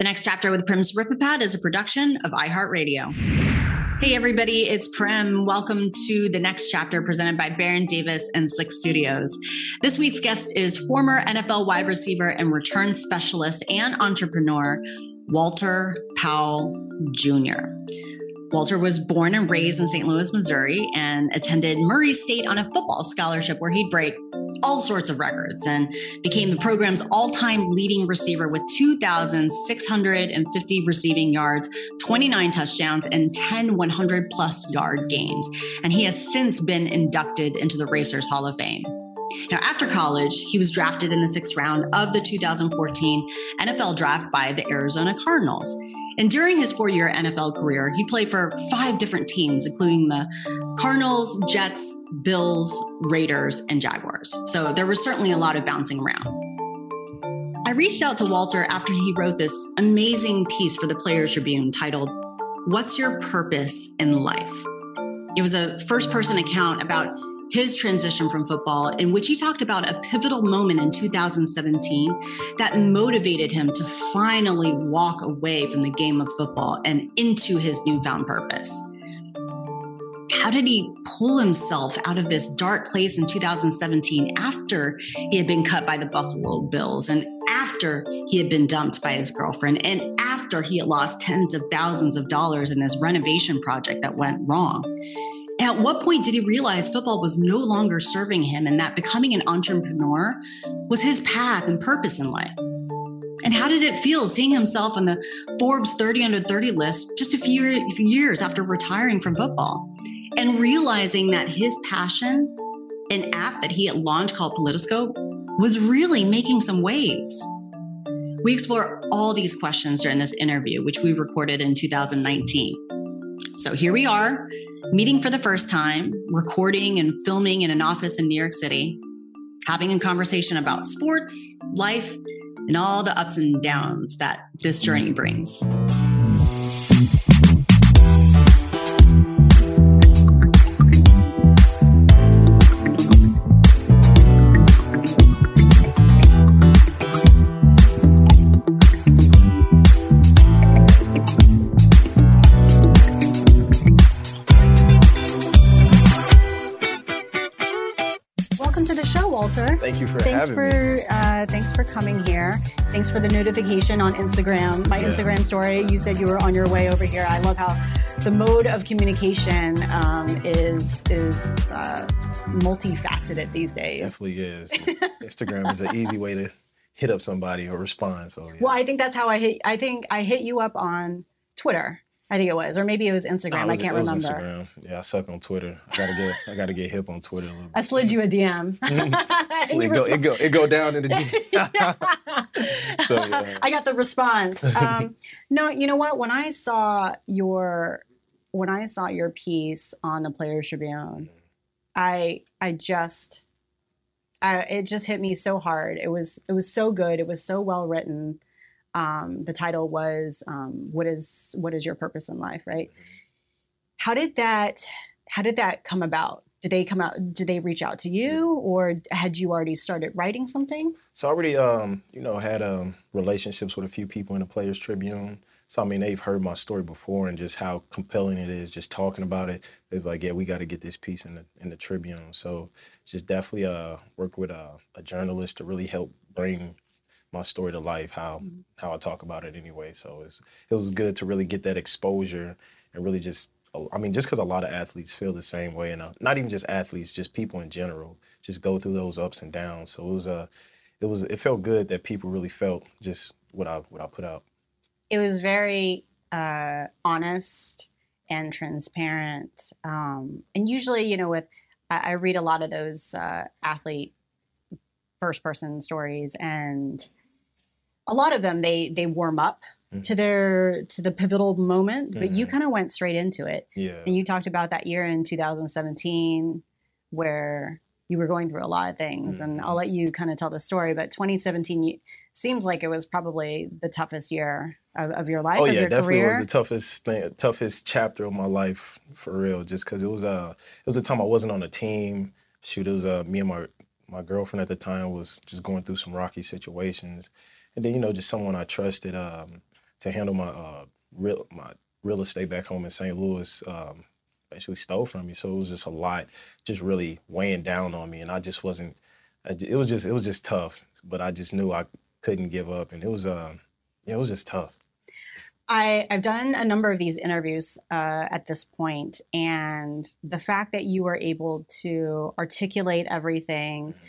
The next chapter with Prim Siripipat is a production of iHeartRadio. Hey, everybody, it's Prim. Welcome to the next chapter presented by Baron Davis and Slick Studios. This week's guest is former NFL wide receiver and return specialist and entrepreneur, Walter Powell Jr. Walter was born and raised in St. Louis, Missouri, and attended Murray State on a football scholarship where he'd break all sorts of records and became the program's all time leading receiver with 2,650 receiving yards, 29 touchdowns, and 10 100 plus yard games. And he has since been inducted into the Racers Hall of Fame. Now, after college, he was drafted in the sixth round of the 2014 NFL draft by the Arizona Cardinals. And during his four year NFL career, he played for five different teams, including the Cardinals, Jets, Bills, Raiders, and Jaguars. So there was certainly a lot of bouncing around. I reached out to Walter after he wrote this amazing piece for the Players Tribune titled, What's Your Purpose in Life? It was a first person account about his transition from football, in which he talked about a pivotal moment in 2017 that motivated him to finally walk away from the game of football and into his newfound purpose. How did he pull himself out of this dark place in 2017 after he had been cut by the Buffalo Bills and after he had been dumped by his girlfriend and after he had lost tens of thousands of dollars in this renovation project that went wrong? At what point did he realize football was no longer serving him and that becoming an entrepreneur was his path and purpose in life? And how did it feel seeing himself on the Forbes 30 under 30 list just a few years after retiring from football and realizing that his passion, an app that he had launched called Politiscope, was really making some waves? We explore all these questions during this interview, which we recorded in 2019. So here we are meeting for the first time, recording and filming in an office in New York City, having a conversation about sports, life, and all the ups and downs that this journey brings. For thanks for. Uh, thanks for coming here. Thanks for the notification on Instagram. My yeah. Instagram story, you said you were on your way over here. I love how the mode of communication um, is is uh, multifaceted these days. Definitely is. Instagram is an easy way to hit up somebody or respond. So yeah. well, I think that's how I hit. I think I hit you up on Twitter. I think it was, or maybe it was Instagram. was, I can't remember. Instagram. Yeah, I suck on Twitter. I gotta get, I gotta get hip on Twitter. I slid you a DM. it, go, it go, it go down in the DM. so yeah. I got the response. Um, no, you know what? When I saw your, when I saw your piece on the Players Tribune, I, I just, I, it just hit me so hard. It was, it was so good. It was so well written um, the title was um, "What is What is Your Purpose in Life?" Right? How did that How did that come about? Did they come out? Did they reach out to you, or had you already started writing something? So I already, um, you know, had um, relationships with a few people in the Players Tribune. So I mean, they've heard my story before and just how compelling it is. Just talking about it, it's like, yeah, we got to get this piece in the in the Tribune. So just definitely uh, work with a, a journalist to really help bring my story to life, how mm-hmm. how I talk about it anyway. So it's it was good to really get that exposure and really just I mean just because a lot of athletes feel the same way, and uh, not even just athletes, just people in general, just go through those ups and downs. So it was a uh, it was it felt good that people really felt just what I what I put out. It was very uh, honest and transparent, um, and usually, you know, with I, I read a lot of those uh, athlete first person stories and a lot of them they they warm up mm-hmm. to their to the pivotal moment but mm-hmm. you kind of went straight into it yeah and you talked about that year in 2017 where you were going through a lot of things mm-hmm. and i'll let you kind of tell the story but 2017 seems like it was probably the toughest year of, of your life oh yeah definitely career. was the toughest thing, toughest chapter of my life for real just because it was uh it was a time i wasn't on a team shoot it was uh me and my my girlfriend at the time was just going through some rocky situations and then you know just someone I trusted um, to handle my uh, real my real estate back home in St. Louis. Um, basically stole from me, so it was just a lot, just really weighing down on me, and I just wasn't. It was just it was just tough, but I just knew I couldn't give up, and it was uh, it was just tough. I, I've done a number of these interviews uh, at this point, and the fact that you were able to articulate everything mm-hmm.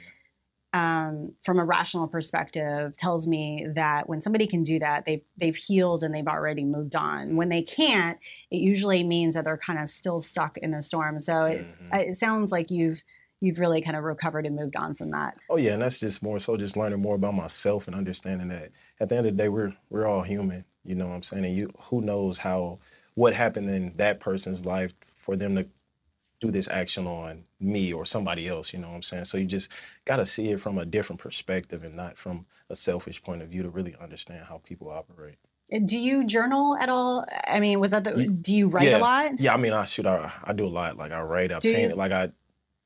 Um, from a rational perspective tells me that when somebody can do that, they've they've healed and they've already moved on. When they can't, it usually means that they're kind of still stuck in the storm. So it, mm-hmm. it sounds like you've you've really kind of recovered and moved on from that. Oh yeah, and that's just more so just learning more about myself and understanding that at the end of the day we're we're all human you know what I'm saying? And you who knows how what happened in that person's life for them to do this action on me or somebody else, you know what I'm saying? So you just got to see it from a different perspective and not from a selfish point of view to really understand how people operate. Do you journal at all? I mean, was that the, do you write yeah. a lot? Yeah, I mean, I shoot, I, I do a lot. Like I write, I do paint, you? like I,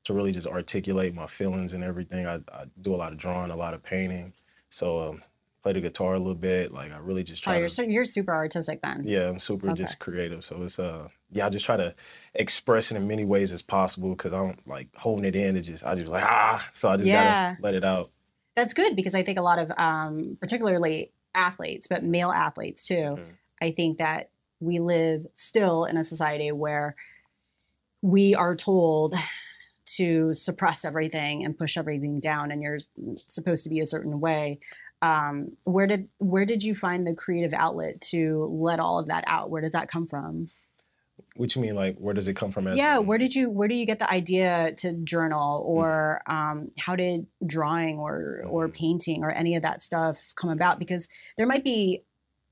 to really just articulate my feelings and everything. I, I do a lot of drawing, a lot of painting. So um, play the guitar a little bit. Like I really just try. Oh, you're to, so, you're super artistic then. Yeah, I'm super okay. just creative. So it's uh yeah, I just try to express it in many ways as possible because I don't like holding it in. It just I just like ah, so I just yeah. gotta let it out. That's good because I think a lot of um, particularly athletes, but male athletes too. Mm-hmm. I think that we live still in a society where we are told to suppress everything and push everything down and you're supposed to be a certain way um, where did where did you find the creative outlet to let all of that out? Where does that come from? What you mean, like where does it come from? yeah, where did you where do you get the idea to journal, mm-hmm. or mm-hmm. um, how did drawing or or mm-hmm. painting or any of that stuff come about? Because there might be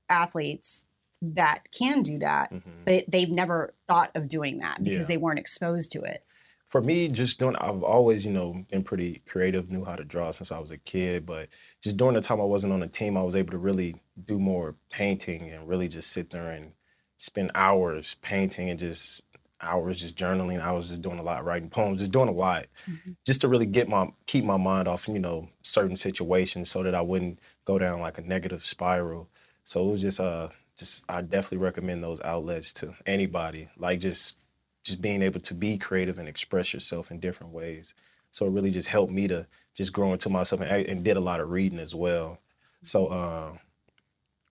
athletes that can do that, mm-hmm. but they've never thought of doing that because yeah. they weren't exposed to it for me, just doing, I've always, you know, been pretty creative, knew how to draw since I was a kid. But just during the time I wasn't on the team, I was able to really do more painting and really just sit there and spend hours painting and just hours just journaling. I was just doing a lot, writing poems, just doing a lot, mm-hmm. just to really get my keep my mind off, you know, certain situations, so that I wouldn't go down like a negative spiral. So it was just, uh, just I definitely recommend those outlets to anybody. Like just just being able to be creative and express yourself in different ways. So it really just helped me to just grow into myself and, and did a lot of reading as well. So uh,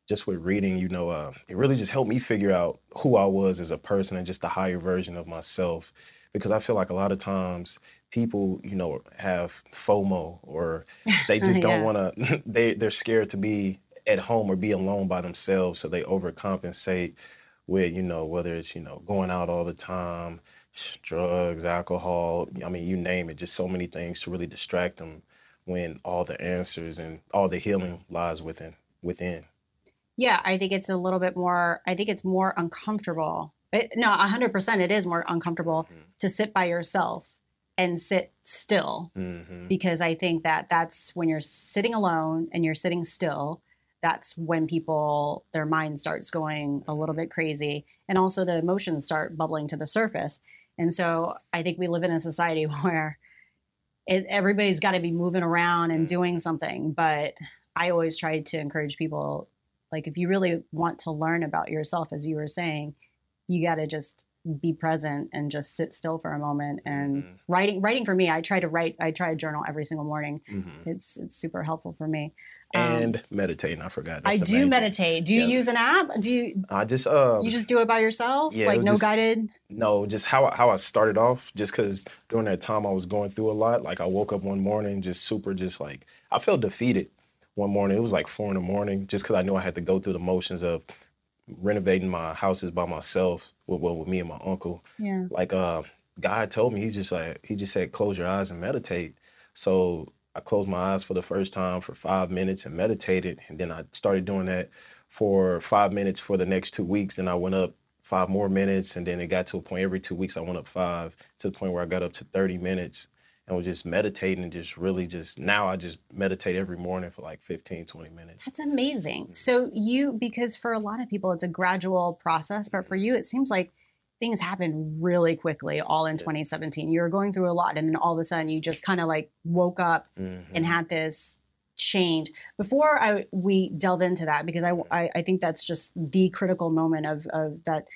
just with reading, you know, uh, it really just helped me figure out who I was as a person and just a higher version of myself. Because I feel like a lot of times people, you know, have FOMO or they just don't want to. They they're scared to be at home or be alone by themselves, so they overcompensate with you know whether it's you know going out all the time drugs alcohol i mean you name it just so many things to really distract them when all the answers and all the healing lies within within yeah i think it's a little bit more i think it's more uncomfortable it, no 100% it is more uncomfortable mm-hmm. to sit by yourself and sit still mm-hmm. because i think that that's when you're sitting alone and you're sitting still that's when people their mind starts going a little bit crazy and also the emotions start bubbling to the surface and so i think we live in a society where it, everybody's got to be moving around and mm. doing something but i always try to encourage people like if you really want to learn about yourself as you were saying you got to just be present and just sit still for a moment and mm-hmm. writing writing for me i try to write i try to journal every single morning mm-hmm. it's it's super helpful for me and um, meditating. I forgot. That's I do meditate. Do you yeah. use an app? Do you? I just um, you just do it by yourself. Yeah, like no just, guided. No, just how how I started off. Just because during that time I was going through a lot. Like I woke up one morning just super, just like I felt defeated. One morning it was like four in the morning, just because I knew I had to go through the motions of renovating my houses by myself with well, with me and my uncle. Yeah. Like uh, God told me, he just like he just said, close your eyes and meditate. So I closed my eyes for the first time for five minutes and meditated. And then I started doing that for five minutes for the next two weeks. Then I went up five more minutes. And then it got to a point every two weeks I went up five to the point where I got up to 30 minutes and was just meditating and just really just now I just meditate every morning for like 15, 20 minutes. That's amazing. Mm-hmm. So you because for a lot of people it's a gradual process, but for you it seems like things happened really quickly all in 2017 you were going through a lot and then all of a sudden you just kind of like woke up mm-hmm. and had this change. Before I we delve into that, because I, I, I think that's just the critical moment of of that.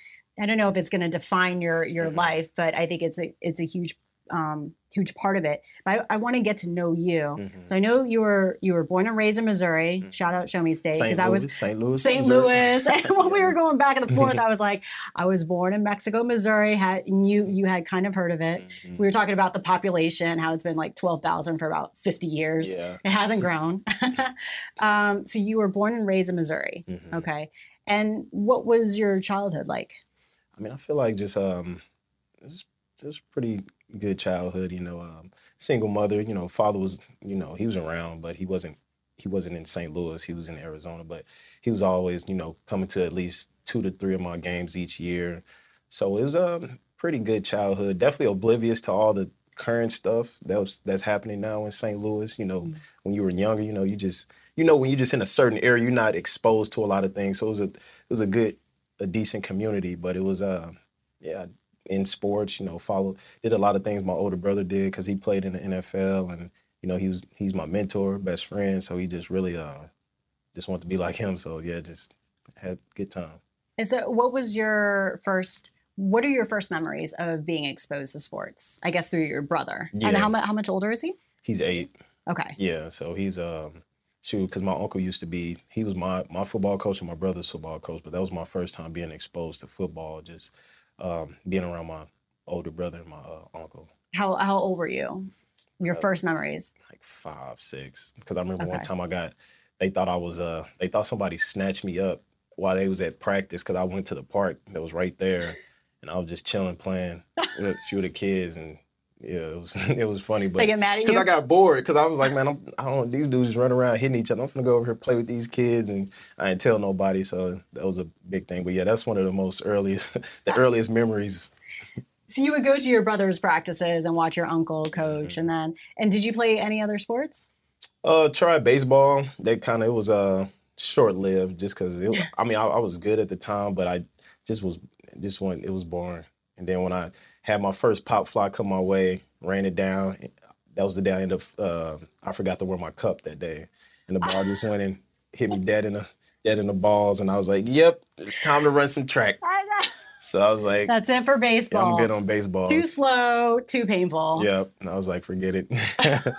I don't know if it's going to define your your mm-hmm. life, but I think it's a it's a huge um, huge part of it. But I, I want to get to know you. Mm-hmm. So I know you were you were born and raised in Missouri. Mm-hmm. Shout out Show Me State because I was St. Louis, St. Louis. and when we were going back and forth, I was like, I was born in Mexico, Missouri. Had you you had kind of heard of it? Mm-hmm. We were talking about the population, how it's been like twelve thousand for about fifty years. Yeah. It hasn't grown. um, so you were born and raised in Missouri. Mm-hmm. Okay. And what was your childhood like? I mean, I feel like just um, it's just pretty good childhood. You know, um, single mother. You know, father was you know he was around, but he wasn't he wasn't in St. Louis. He was in Arizona, but he was always you know coming to at least two to three of my games each year. So it was a pretty good childhood. Definitely oblivious to all the current stuff that was, that's happening now in St. Louis. You know, mm-hmm. when you were younger, you know, you just you know when you're just in a certain area, you're not exposed to a lot of things. So it was a it was a good a decent community, but it was uh yeah in sports. You know, follow did a lot of things my older brother did because he played in the NFL, and you know he was he's my mentor, best friend. So he just really uh just wanted to be like him. So yeah, just had a good time. And so, what was your first? What are your first memories of being exposed to sports? I guess through your brother. Yeah. And how much how much older is he? He's eight. Okay. Yeah, so he's um shoot because my uncle used to be he was my my football coach and my brother's football coach, but that was my first time being exposed to football. Just um, being around my older brother and my uh, uncle. How how old were you? Your uh, first memories? Like five, six. Because I remember okay. one time I got, they thought I was uh, they thought somebody snatched me up while they was at practice because I went to the park that was right there, and I was just chilling playing with a few of the kids and. Yeah, it was it was funny, but they get mad at you because I got bored. Because I was like, man, I'm, I don't. These dudes run around hitting each other. I'm gonna go over here play with these kids, and I didn't tell nobody. So that was a big thing. But yeah, that's one of the most earliest, the earliest memories. So you would go to your brother's practices and watch your uncle coach, mm-hmm. and then and did you play any other sports? Uh, tried baseball. That kind of it was uh short lived, just because I mean I, I was good at the time, but I just was just went. It was boring. And then when I had my first pop fly come my way, ran it down. That was the day I ended up. Uh, I forgot to wear my cup that day, and the ball just went and hit me dead in the dead in the balls, and I was like, "Yep, it's time to run some track." So I was like, "That's it for baseball." Yeah, I'm good on baseball. Too slow, too painful. Yep. And I was like, "Forget it."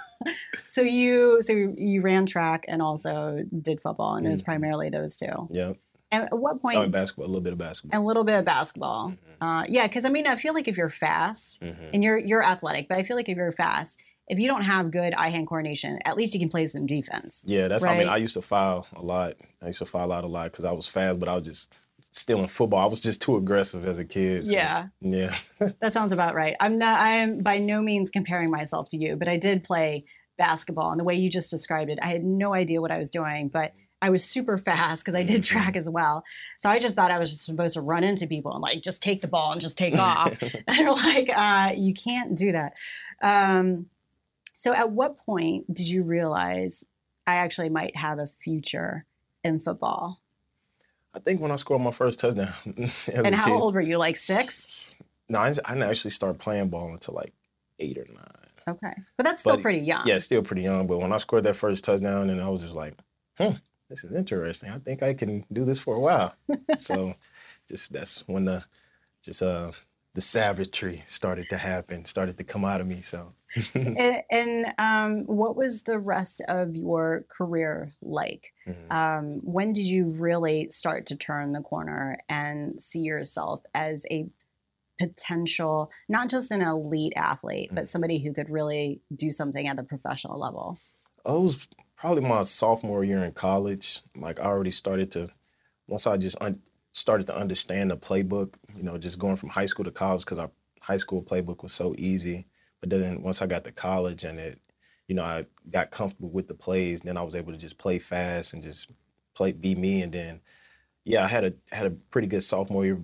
so you, so you ran track and also did football, and mm. it was mm-hmm. primarily those two. Yep. And at what point? Oh, basketball, a little bit of basketball. A little bit of basketball. Mm-hmm. Uh, yeah, because I mean, I feel like if you're fast mm-hmm. and you're you're athletic, but I feel like if you're fast, if you don't have good eye-hand coordination, at least you can play some defense. Yeah, that's. Right? I mean, I used to foul a lot. I used to foul out a lot because I was fast, but I was just still in football. I was just too aggressive as a kid. So, yeah. Yeah. that sounds about right. I'm not. I am by no means comparing myself to you, but I did play basketball, and the way you just described it, I had no idea what I was doing, but I was super fast because I did mm-hmm. track as well. So I just thought I was just supposed to run into people and like just take the ball and just take off. and they're like, uh, you can't do that. Um, so at what point did you realize I actually might have a future in football? I think when I scored my first touchdown. and how kid. old were you? Like six? No, I didn't actually start playing ball until like eight or nine. Okay, but that's still but, pretty young. Yeah, still pretty young. But when I scored that first touchdown, and I was just like, hmm, this is interesting. I think I can do this for a while. so just that's when the just uh the savagery started to happen, started to come out of me. So and, and um, what was the rest of your career like? Mm-hmm. Um, when did you really start to turn the corner and see yourself as a potential, not just an elite athlete, mm-hmm. but somebody who could really do something at the professional level? I was probably my sophomore year in college. Like I already started to, once I just un- started to understand the playbook, you know, just going from high school to college because our high school playbook was so easy. But then once I got to college and it, you know, I got comfortable with the plays, then I was able to just play fast and just play be me. And then, yeah, I had a had a pretty good sophomore year,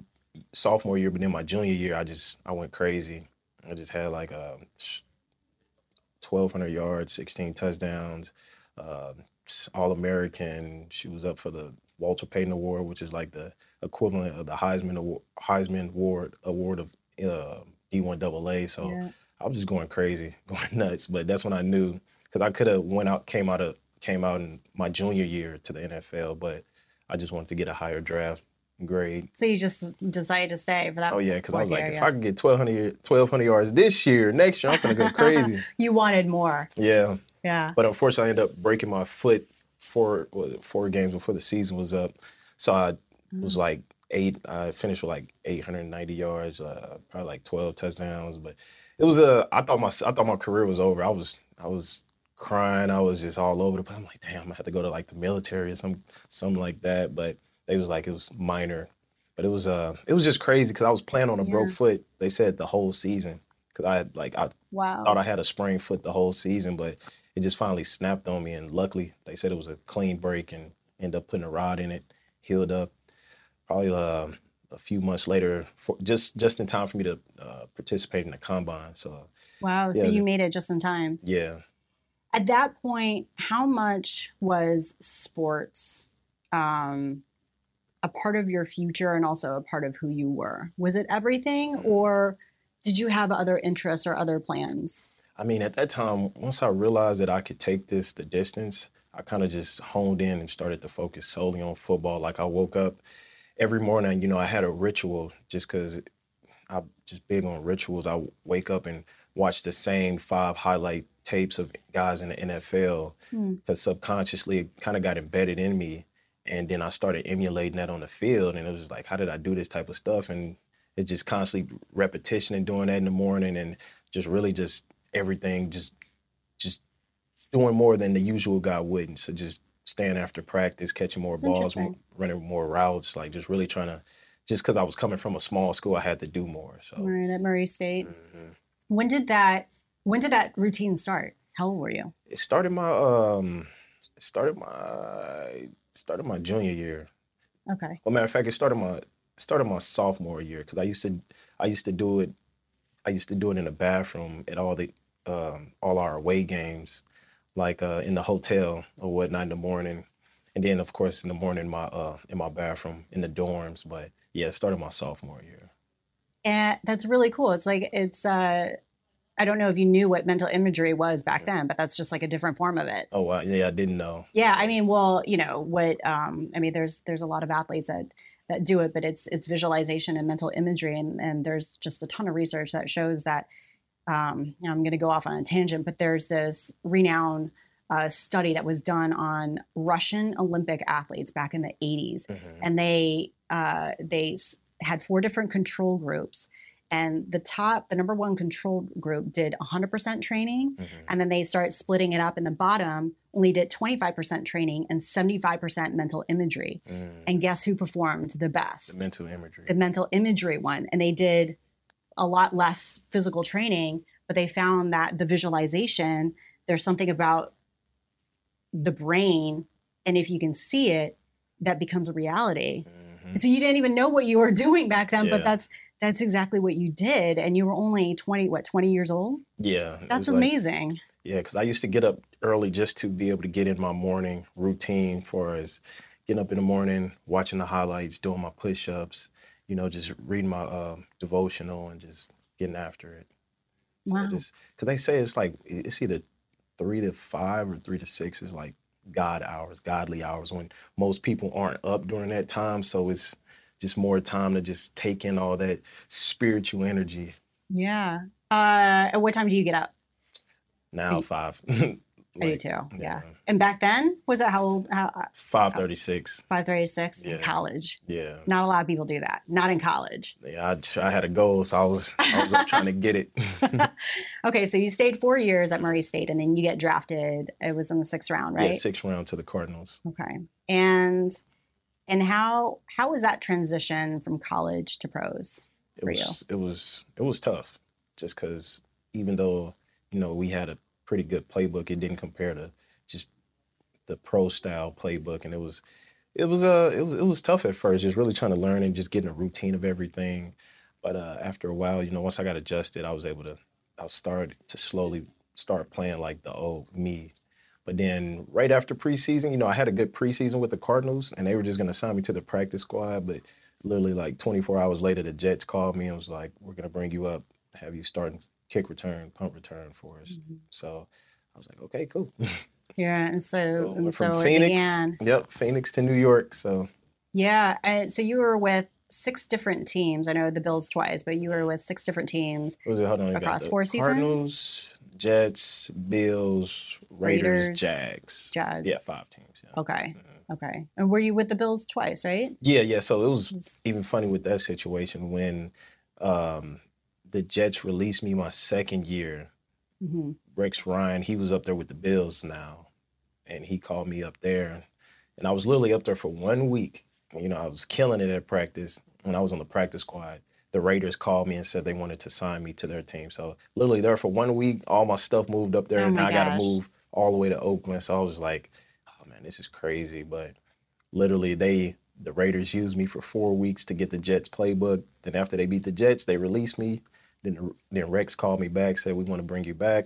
sophomore year. But then my junior year, I just I went crazy. I just had like um, a 1,200 yards, 16 touchdowns uh, All American. She was up for the Walter Payton Award, which is like the equivalent of the Heisman Award, Heisman Award Award of uh, D1AA. So yeah. I was just going crazy, going nuts. But that's when I knew because I could have went out, came out of came out in my junior year to the NFL, but I just wanted to get a higher draft grade. So you just decided to stay for that? Oh yeah, because I was like, year, if yeah. I could get 1,200, 1,200 yards this year, next year I'm gonna go crazy. you wanted more. yeah, Yeah. but unfortunately, I ended up breaking my foot four four games before the season was up. So I was like eight. I finished with like 890 yards, uh, probably like 12 touchdowns. But it was a. I thought my I thought my career was over. I was I was crying. I was just all over the place. I'm like, damn, I had to go to like the military or some something like that. But they was like it was minor. But it was uh it was just crazy because I was playing on a broke foot. They said the whole season because I like I Wow. thought I had a sprained foot the whole season, but it just finally snapped on me. And luckily, they said it was a clean break and ended up putting a rod in it, healed up. Probably uh, a few months later, for, just just in time for me to uh, participate in the combine. So wow. So you made it just in time. yeah, At that point, how much was sports um, a part of your future and also a part of who you were? Was it everything, or did you have other interests or other plans? I mean, at that time, once I realized that I could take this the distance, I kind of just honed in and started to focus solely on football. Like I woke up every morning, you know, I had a ritual just because I'm just big on rituals. I wake up and watch the same five highlight tapes of guys in the NFL Hmm. because subconsciously it kind of got embedded in me. And then I started emulating that on the field. And it was just like, how did I do this type of stuff? And it's just constantly repetition and doing that in the morning and just really just everything just just doing more than the usual guy wouldn't. So just staying after practice, catching more That's balls, running more routes, like just really trying to just because I was coming from a small school, I had to do more. So Right at Murray State. mhm. When did that? When did that routine start? How old were you? it started my um it started my started my junior year. Okay. Well, matter of fact, it started my started my sophomore year because I used to I used to do it I used to do it in the bathroom at all the um, all our away games, like uh, in the hotel or whatnot in the morning, and then of course in the morning in my uh, in my bathroom in the dorms. But yeah, it started my sophomore year. And that's really cool. It's like it's uh I don't know if you knew what mental imagery was back then, but that's just like a different form of it. Oh wow, yeah, I didn't know. Yeah, I mean, well, you know, what um I mean there's there's a lot of athletes that that do it, but it's it's visualization and mental imagery and and there's just a ton of research that shows that um I'm going to go off on a tangent, but there's this renowned uh, study that was done on Russian Olympic athletes back in the 80s Mhm. and they uh, they had four different control groups and the top the number one control group did 100% training Mhm. and then they start splitting it up in the bottom only did 25% training and 75% mental imagery Mm. and guess who performed the best the mental imagery. the mental imagery one and they did a lot less physical training but they found that the visualization there's something about the brain and if you can see it that becomes a reality. Mhm. so you didn't even know what you were doing back then but that's that's exactly what you did and you were only 20 what 20 years old? Yeah, that's was like- amazing. Yeah, because I used to get up early just to be able to get in my morning routine for as getting up in the morning, watching the highlights, doing my push ups, you know, just reading my um devotional and just getting after it. So Wow. because they say it's like it's either three to five or three to six is like God hours, godly hours when most people aren't up during that time. So it's just more time to just take in all that spiritual energy. yeah uh at what time do you get up Now five. I do too. Yeah. yeah. And back then, was it how old? How uh, Five thirty six. five thirty six in college? Yeah. Not a lot of people do that. Not in college. Yeah, I, I had a goal, so I was I was trying to get it. Okay, so you stayed four years at Murray State, and then you get drafted. It was in the sixth round, Yeah, right? sixth round to the Cardinals. Okay. And and how how was that transition from college to pros? It For you. was it was it was tough, just because even though you know we had a pretty good playbook, it didn't compare to just the pro style playbook, and it was it was uh it was it was tough at first, just really trying to learn and just getting a routine of everything. But uh, after a while, you know, once I got adjusted, I was able to I started to slowly start playing like the old me. But then right after preseason, you know, I had a good preseason with the Cardinals, and they were just gonna sign me to the practice squad. But literally like 24 hours later, the Jets called me and was like, "We're gonna bring you up, have you starting kick return, punt return for us." So I was like, "Okay, cool." Yeah, and so, So and we're so from Phoenix. Yep, Phoenix to New York. So Yeah, and so you were with six different teams. I know the Bills twice, but you were with six different teams. was it? Hold on, Across four seasons? Cardinals, Jets, Bills, Raiders, Raiders, Jags. Jags. Yeah, five teams. Yeah. Okay, okay. And were you with the Bills twice, right? Yeah, yeah. So it was even funny with that situation when um, the Jets released me my second year. hmm Rex Ryan, he was up there with the Bills now, and he called me up there, and I was literally up there for one week. You know, I was killing it at practice when I was on the practice squad. The Raiders called me and said they wanted to sign me to their team. So literally there for one week, all my stuff moved up there, Oh and now I got to move all the way to Oakland. So I was like, oh man, this is crazy. But literally, they the Raiders used me for four weeks to get the Jets playbook. Then after they beat the Jets, they released me. Then then Rex called me back, said we want to bring you back.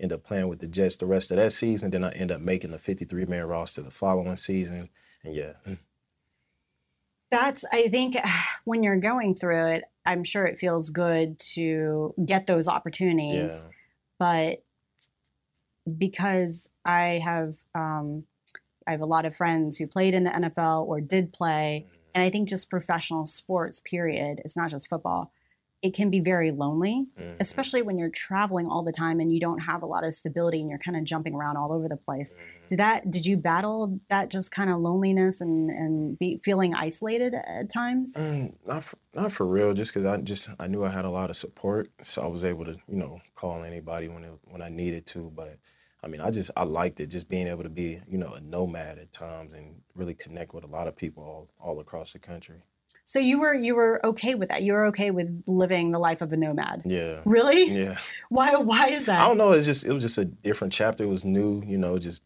End up playing with the Jets the rest of that season. Then I end up making the 53 man roster the following season. And yeah, That's, I think, when you're going through it, I'm sure it feels good to get those opportunities. yeah, But because I have, um, I have a lot of friends who played in the NFL or did play, and I think just professional sports, period. It's not just football. It can be very lonely, Mhm. especially when you're traveling all the time and you don't have a lot of stability and you're kind of jumping around all over the place. Mhm. Did that? Did you battle that just kind of loneliness and and be feeling isolated at times? Mm, not for, not for real, just because I just I knew I had a lot of support, so I was able to you know call anybody when it, when I needed to. But I mean, I just I liked it, just being able to be you know a nomad at times and really connect with a lot of people all all across the country. So you were you were okay with that. You were okay with living the life of a nomad. Yeah, Really? yeah. Why? Why is that? I don't know. It's just it was just a different chapter. It was new, you know, just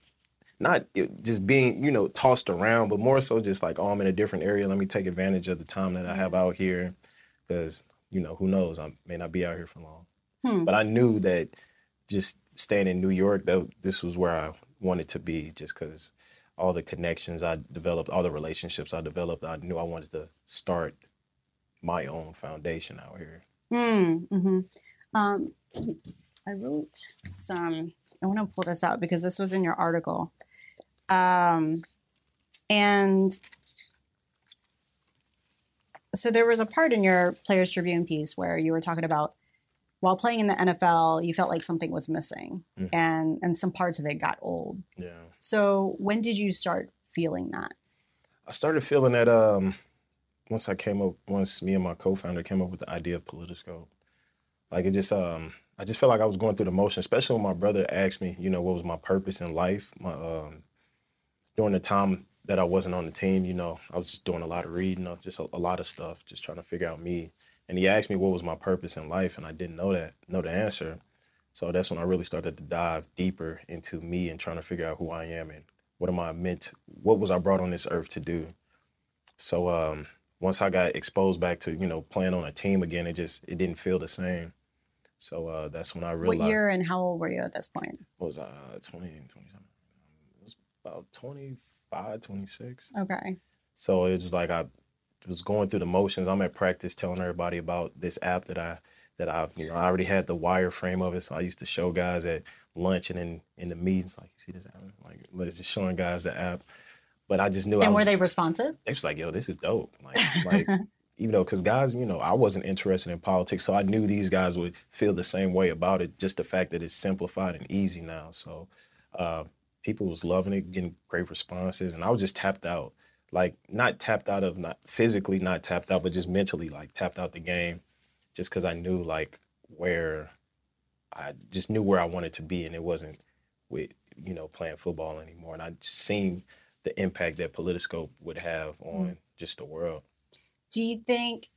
not it, just being you know tossed around, but more so just like oh I'm in a different area. Let me take advantage of the time that I have out here, because you know who knows I may not be out here for long. Hmm. But I knew that just staying in New York, that this was where I wanted to be, just because all the connections I developed, all the relationships I developed, I knew I wanted to start my own foundation out here. Mm, hmm Um, I wrote some. I want to pull this out because this was in your article. Um, and so there was a part in your Players Tribune piece where you were talking about while playing in the NFL, you felt like something was missing, Mhm. and and some parts of it got old. Yeah. So when did you start feeling that? I started feeling that um once I came up once me and my co-founder came up with the idea of Politiscope. Like it just um I just felt like I was going through the motion, especially when my brother asked me, you know, what was my purpose in life. My um during the time that I wasn't on the team, you know, I was just doing a lot of reading just a, a lot of stuff, just trying to figure out me. And he asked me what was my purpose in life, and I didn't know that, know the answer. So that's when I really started to dive deeper into me and trying to figure out who I am and what am I meant, what was I brought on this earth to do. So um, once I got exposed back to you know playing on a team again, it just it didn't feel the same. So uh, that's when I realized. What year and how old were you at this point? What was I? Uh, 20, 27. It was about 25, 26. Okay. So it's like I was going through the motions. I'm at practice telling everybody about this app that I that I've you know I already had the wireframe of it. So I used to show guys at lunch and in in the meetings like you see this app like let's just showing guys the app. But I just knew I And were was, they responsive? they was like, yo, this is dope. Like, like even though, because guys, you know, I wasn't interested in politics, so I knew these guys would feel the same way about it. Just the fact that it's simplified and easy now. So uh, people was loving it, getting great responses, and I was just tapped out. Like not tapped out of not physically not tapped out, but just mentally like tapped out the game, just because I knew like where I just knew where I wanted to be, and it wasn't with you know playing football anymore. And I just seen the impact that Politiscope would have on mm. just the world. Do you think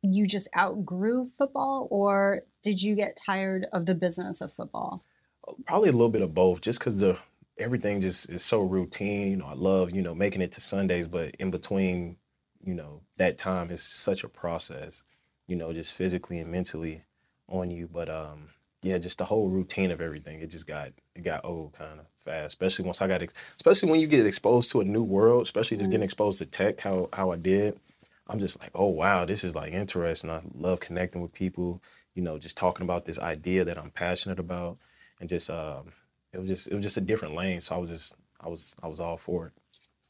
you just outgrew football or did you get tired of the business of football? Oh, probably a little bit of both, just because the everything just is so routine. You know, I love you know making it to Sundays, but in between, you know, that time is such a process. You know, just physically and mentally on you. But um, yeah, just the whole routine of everything. It just got it got old kind of fast. Especially once I got, ex- especially when you get exposed to a new world. Especially just getting exposed to tech, how how I did. I'm just like, oh wow, this is like interesting. I love connecting with people. You know, just talking about this idea that I'm passionate about, and just um, it was just it was just a different lane. So I was just I was I was all for it.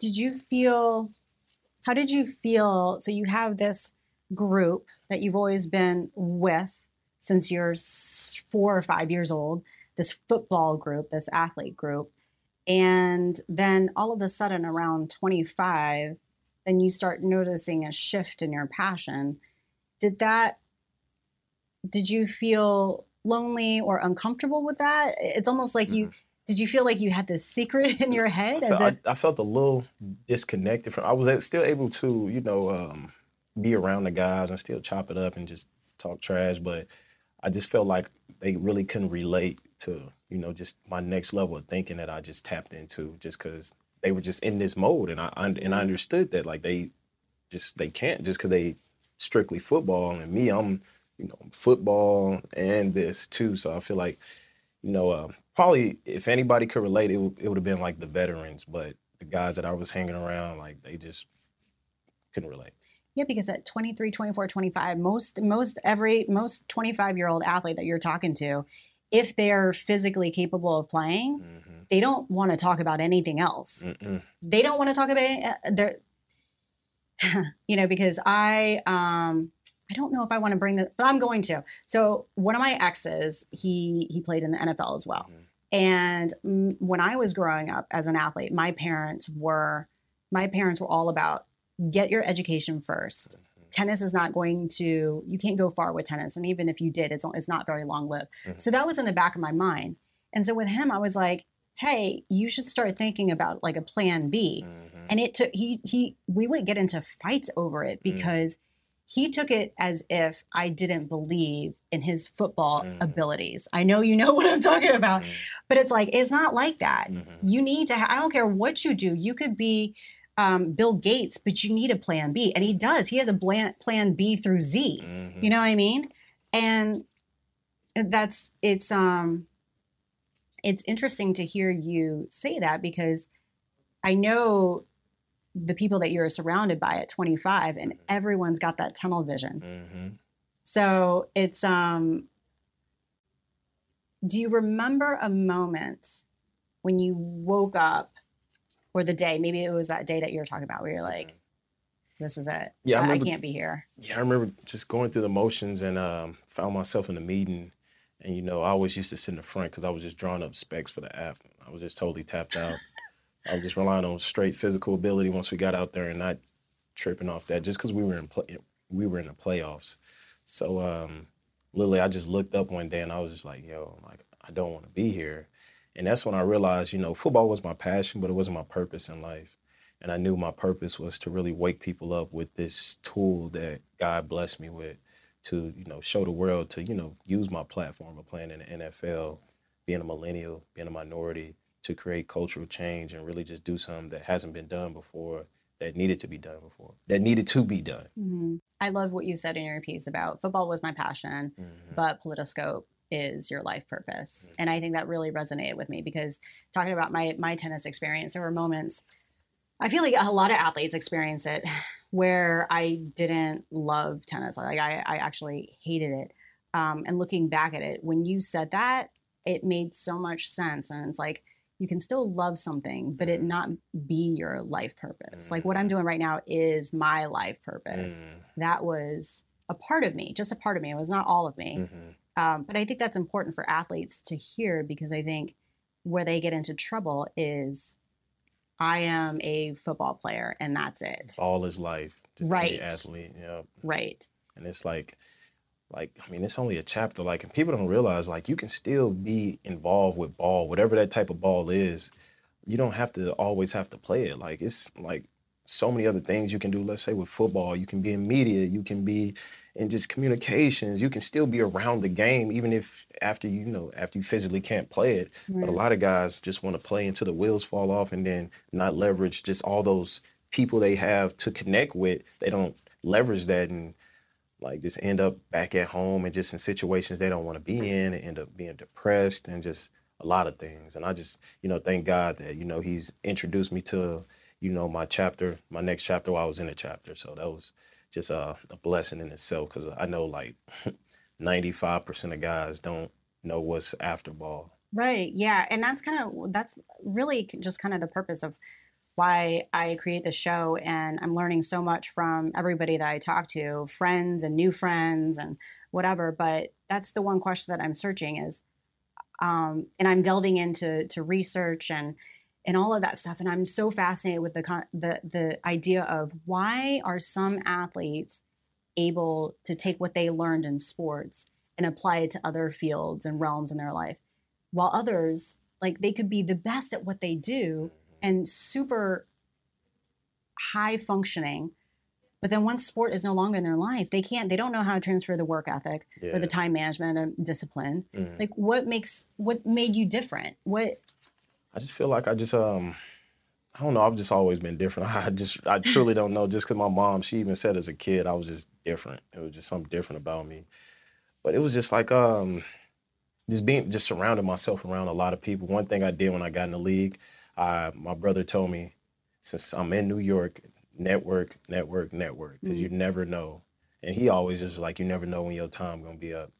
Did you feel? How did you feel? So you have this group that you've always been with since you're four or five years old. This football group, this athlete group, and then all of a sudden around 25, then you start noticing a shift in your passion. Did that? Did you feel lonely or uncomfortable with that? It's almost like you. Did you feel like you had this secret in your head? I As felt, if, I, I felt a little disconnected from. I was still able to, you know, um, be around the guys and still chop it up and just talk trash, but I just felt like they really couldn't relate to, you know, just my next level of thinking that I just tapped into, just because they were just in this mode, and I and I understood that like they just they can't just because they strictly football, and me I'm you know football and this too, so I feel like you know, uh, probably if anybody could relate, it would, it would have been like the veterans, but the guys that I was hanging around, like they just couldn't relate. Yeah, because at 23, 24, 25, most most every most 25 year old athlete that you're talking to, if they're physically capable of playing, Mm-hmm. they don't want to talk about anything else. Mm-mm. They don't want to talk about uh, their, you know, because I um I don't know if I want to bring this, but I'm going to. So one of my exes, he he played in the NFL as well. Mhm. And mm, when I was growing up as an athlete, my parents were my parents were all about get your education first. Tennis is not going to you can't go far with tennis, and even if you did, it's it's not very long lived. Mhm. So that was in the back of my mind. And so with him, I was like, hey, you should start thinking about like a plan B. Mhm. And it took he he we would get into fights over it Mm. because he took it as if I didn't believe in his football Mm. abilities. I know you know what I'm talking about, Mhm. but it's like it's not like that. Mhm. You need to. Ha- I don't care what you do. You could be um, Bill Gates, but you need a plan B, and he does. He has a blan- plan B through Z. Mhm. You know what I mean? And that's it's um it's interesting to hear you say that because I know the people that you're surrounded by at 25 and Mhm. everyone's got that tunnel vision. Mhm. So it's um do you remember a moment when you woke up or the day, maybe it was that day that you were talking about where you're like, this is it. Yeah, I I, I can't be here. Yeah, I remember just going through the motions and um, found myself in a meeting. And, you know, I always used to sit in the front because I was just drawing up specs for the app. I was just totally tapped out. I was just relying on straight physical ability once we got out there and not tripping off that just because we were in play, we were in the playoffs. So um, literally, I just looked up one day and I was just like, yo, like I don't want to be here. And that's when I realized, you know, football was my passion, but it wasn't my purpose in life. And I knew my purpose was to really wake people up with this tool that God blessed me with to, you know, show the world to, you know, use my platform of playing in the NFL, being a millennial, being a minority, to create cultural change and really just do something that hasn't been done before, that needed to be done before, that needed to be done. Mhm. I love what you said in your piece about football was my passion, Mhm. but Politiscope is your life purpose. Mhm. And I think that really resonated with me because talking about my my tennis experience, there were moments I feel like a lot of athletes experience it where I didn't love tennis. Like I, I actually hated it. Um, and looking back at it, when you said that, it made so much sense. And it's like you can still love something, but it Mhm. not be your life purpose. Like what I'm doing right now is my life purpose. Mhm. That was a part of me, just a part of me. It was not all of me. Mhm. Um, but I think that's important for athletes to hear because I think where they get into trouble is I am a football player and that's it. All is life. Just Right. Athlete. Yeah. Right. And it's like, like I mean, it's only a chapter. Like, and people don't realize like you can still be involved with ball, whatever that type of ball is. You don't have to always have to play it. Like it's like so many other things you can do. Let's say with football, you can be in media, you can be in just communications. You can still be around the game, even if after you, you know after you physically can't play it. But a lot of guys just want to play until the wheels fall off, and then not leverage just all those people they have to connect with. They don't leverage that and like just end up back at home and just in situations they don't want to be in and end up being depressed and just a lot of things. And I just, you know, thank God that, you know, he's introduced me to, you know, my chapter, my next chapter while I was in a chapter. So that was just a, a blessing in itself because I know like 95% of guys don't know what's after ball. Right. Yeah. And that's kind of that's really just kind of the purpose of why I create the show and I'm learning so much from everybody that I talk to, friends and new friends and whatever, but that's the one question that I'm searching is um and I'm delving into to research and and all of that stuff and I'm so fascinated with the the the idea of why are some athletes able to take what they learned in sports and apply it to other fields and realms in their life while others like they could be the best at what they do and super high functioning but then once sport is no longer in their life they can't they don't know how to transfer the work ethic Yeah. or the time management or the discipline Mhm. like what makes what made you different what I just feel like I just um I don't know. I've just always been different. I just I truly don't know. Just because my mom, she even said as a kid, I was just different. It was just something different about me. But it was just like um just being just surrounding myself around a lot of people. One thing I did when I got in the league, I my brother told me since I'm in New York, network, network, network, because you mm-hmm. never know. And he always just like you never know when your time gonna be up.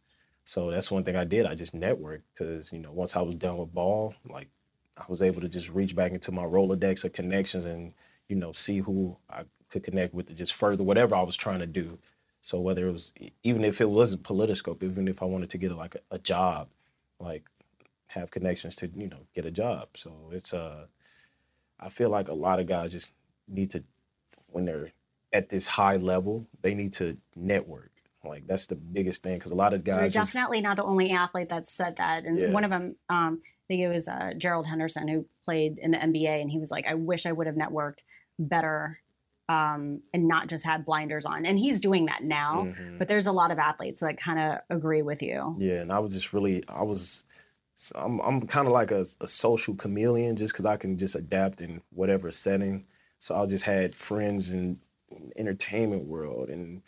So that's one thing I did. I just networked because you know once I was done with ball, like I was able to just reach back into my Rolodex of connections and, you know, see who I could connect with to just further whatever I was trying to do. So whether it was, even if it wasn't Politiscope, even if I wanted to get like a, a job, like have connections to, you know, get a job. So it's, uh, I feel like a lot of guys just need to, when they're at this high level, they need to network. Like that's the biggest thing because a lot of you're guys just, definitely not the only athlete that said that and Yeah. one of them um I think it was uh, Gerald Henderson who played in the NBA and he was like I wish I would have networked better um and not just had blinders on and he's doing that now Mhm. but there's a lot of athletes that kind of agree with you Yeah, and I was just really, I was, so I'm, I'm kind of like a, a social chameleon just because I can just adapt in whatever setting. So I just had friends in entertainment world and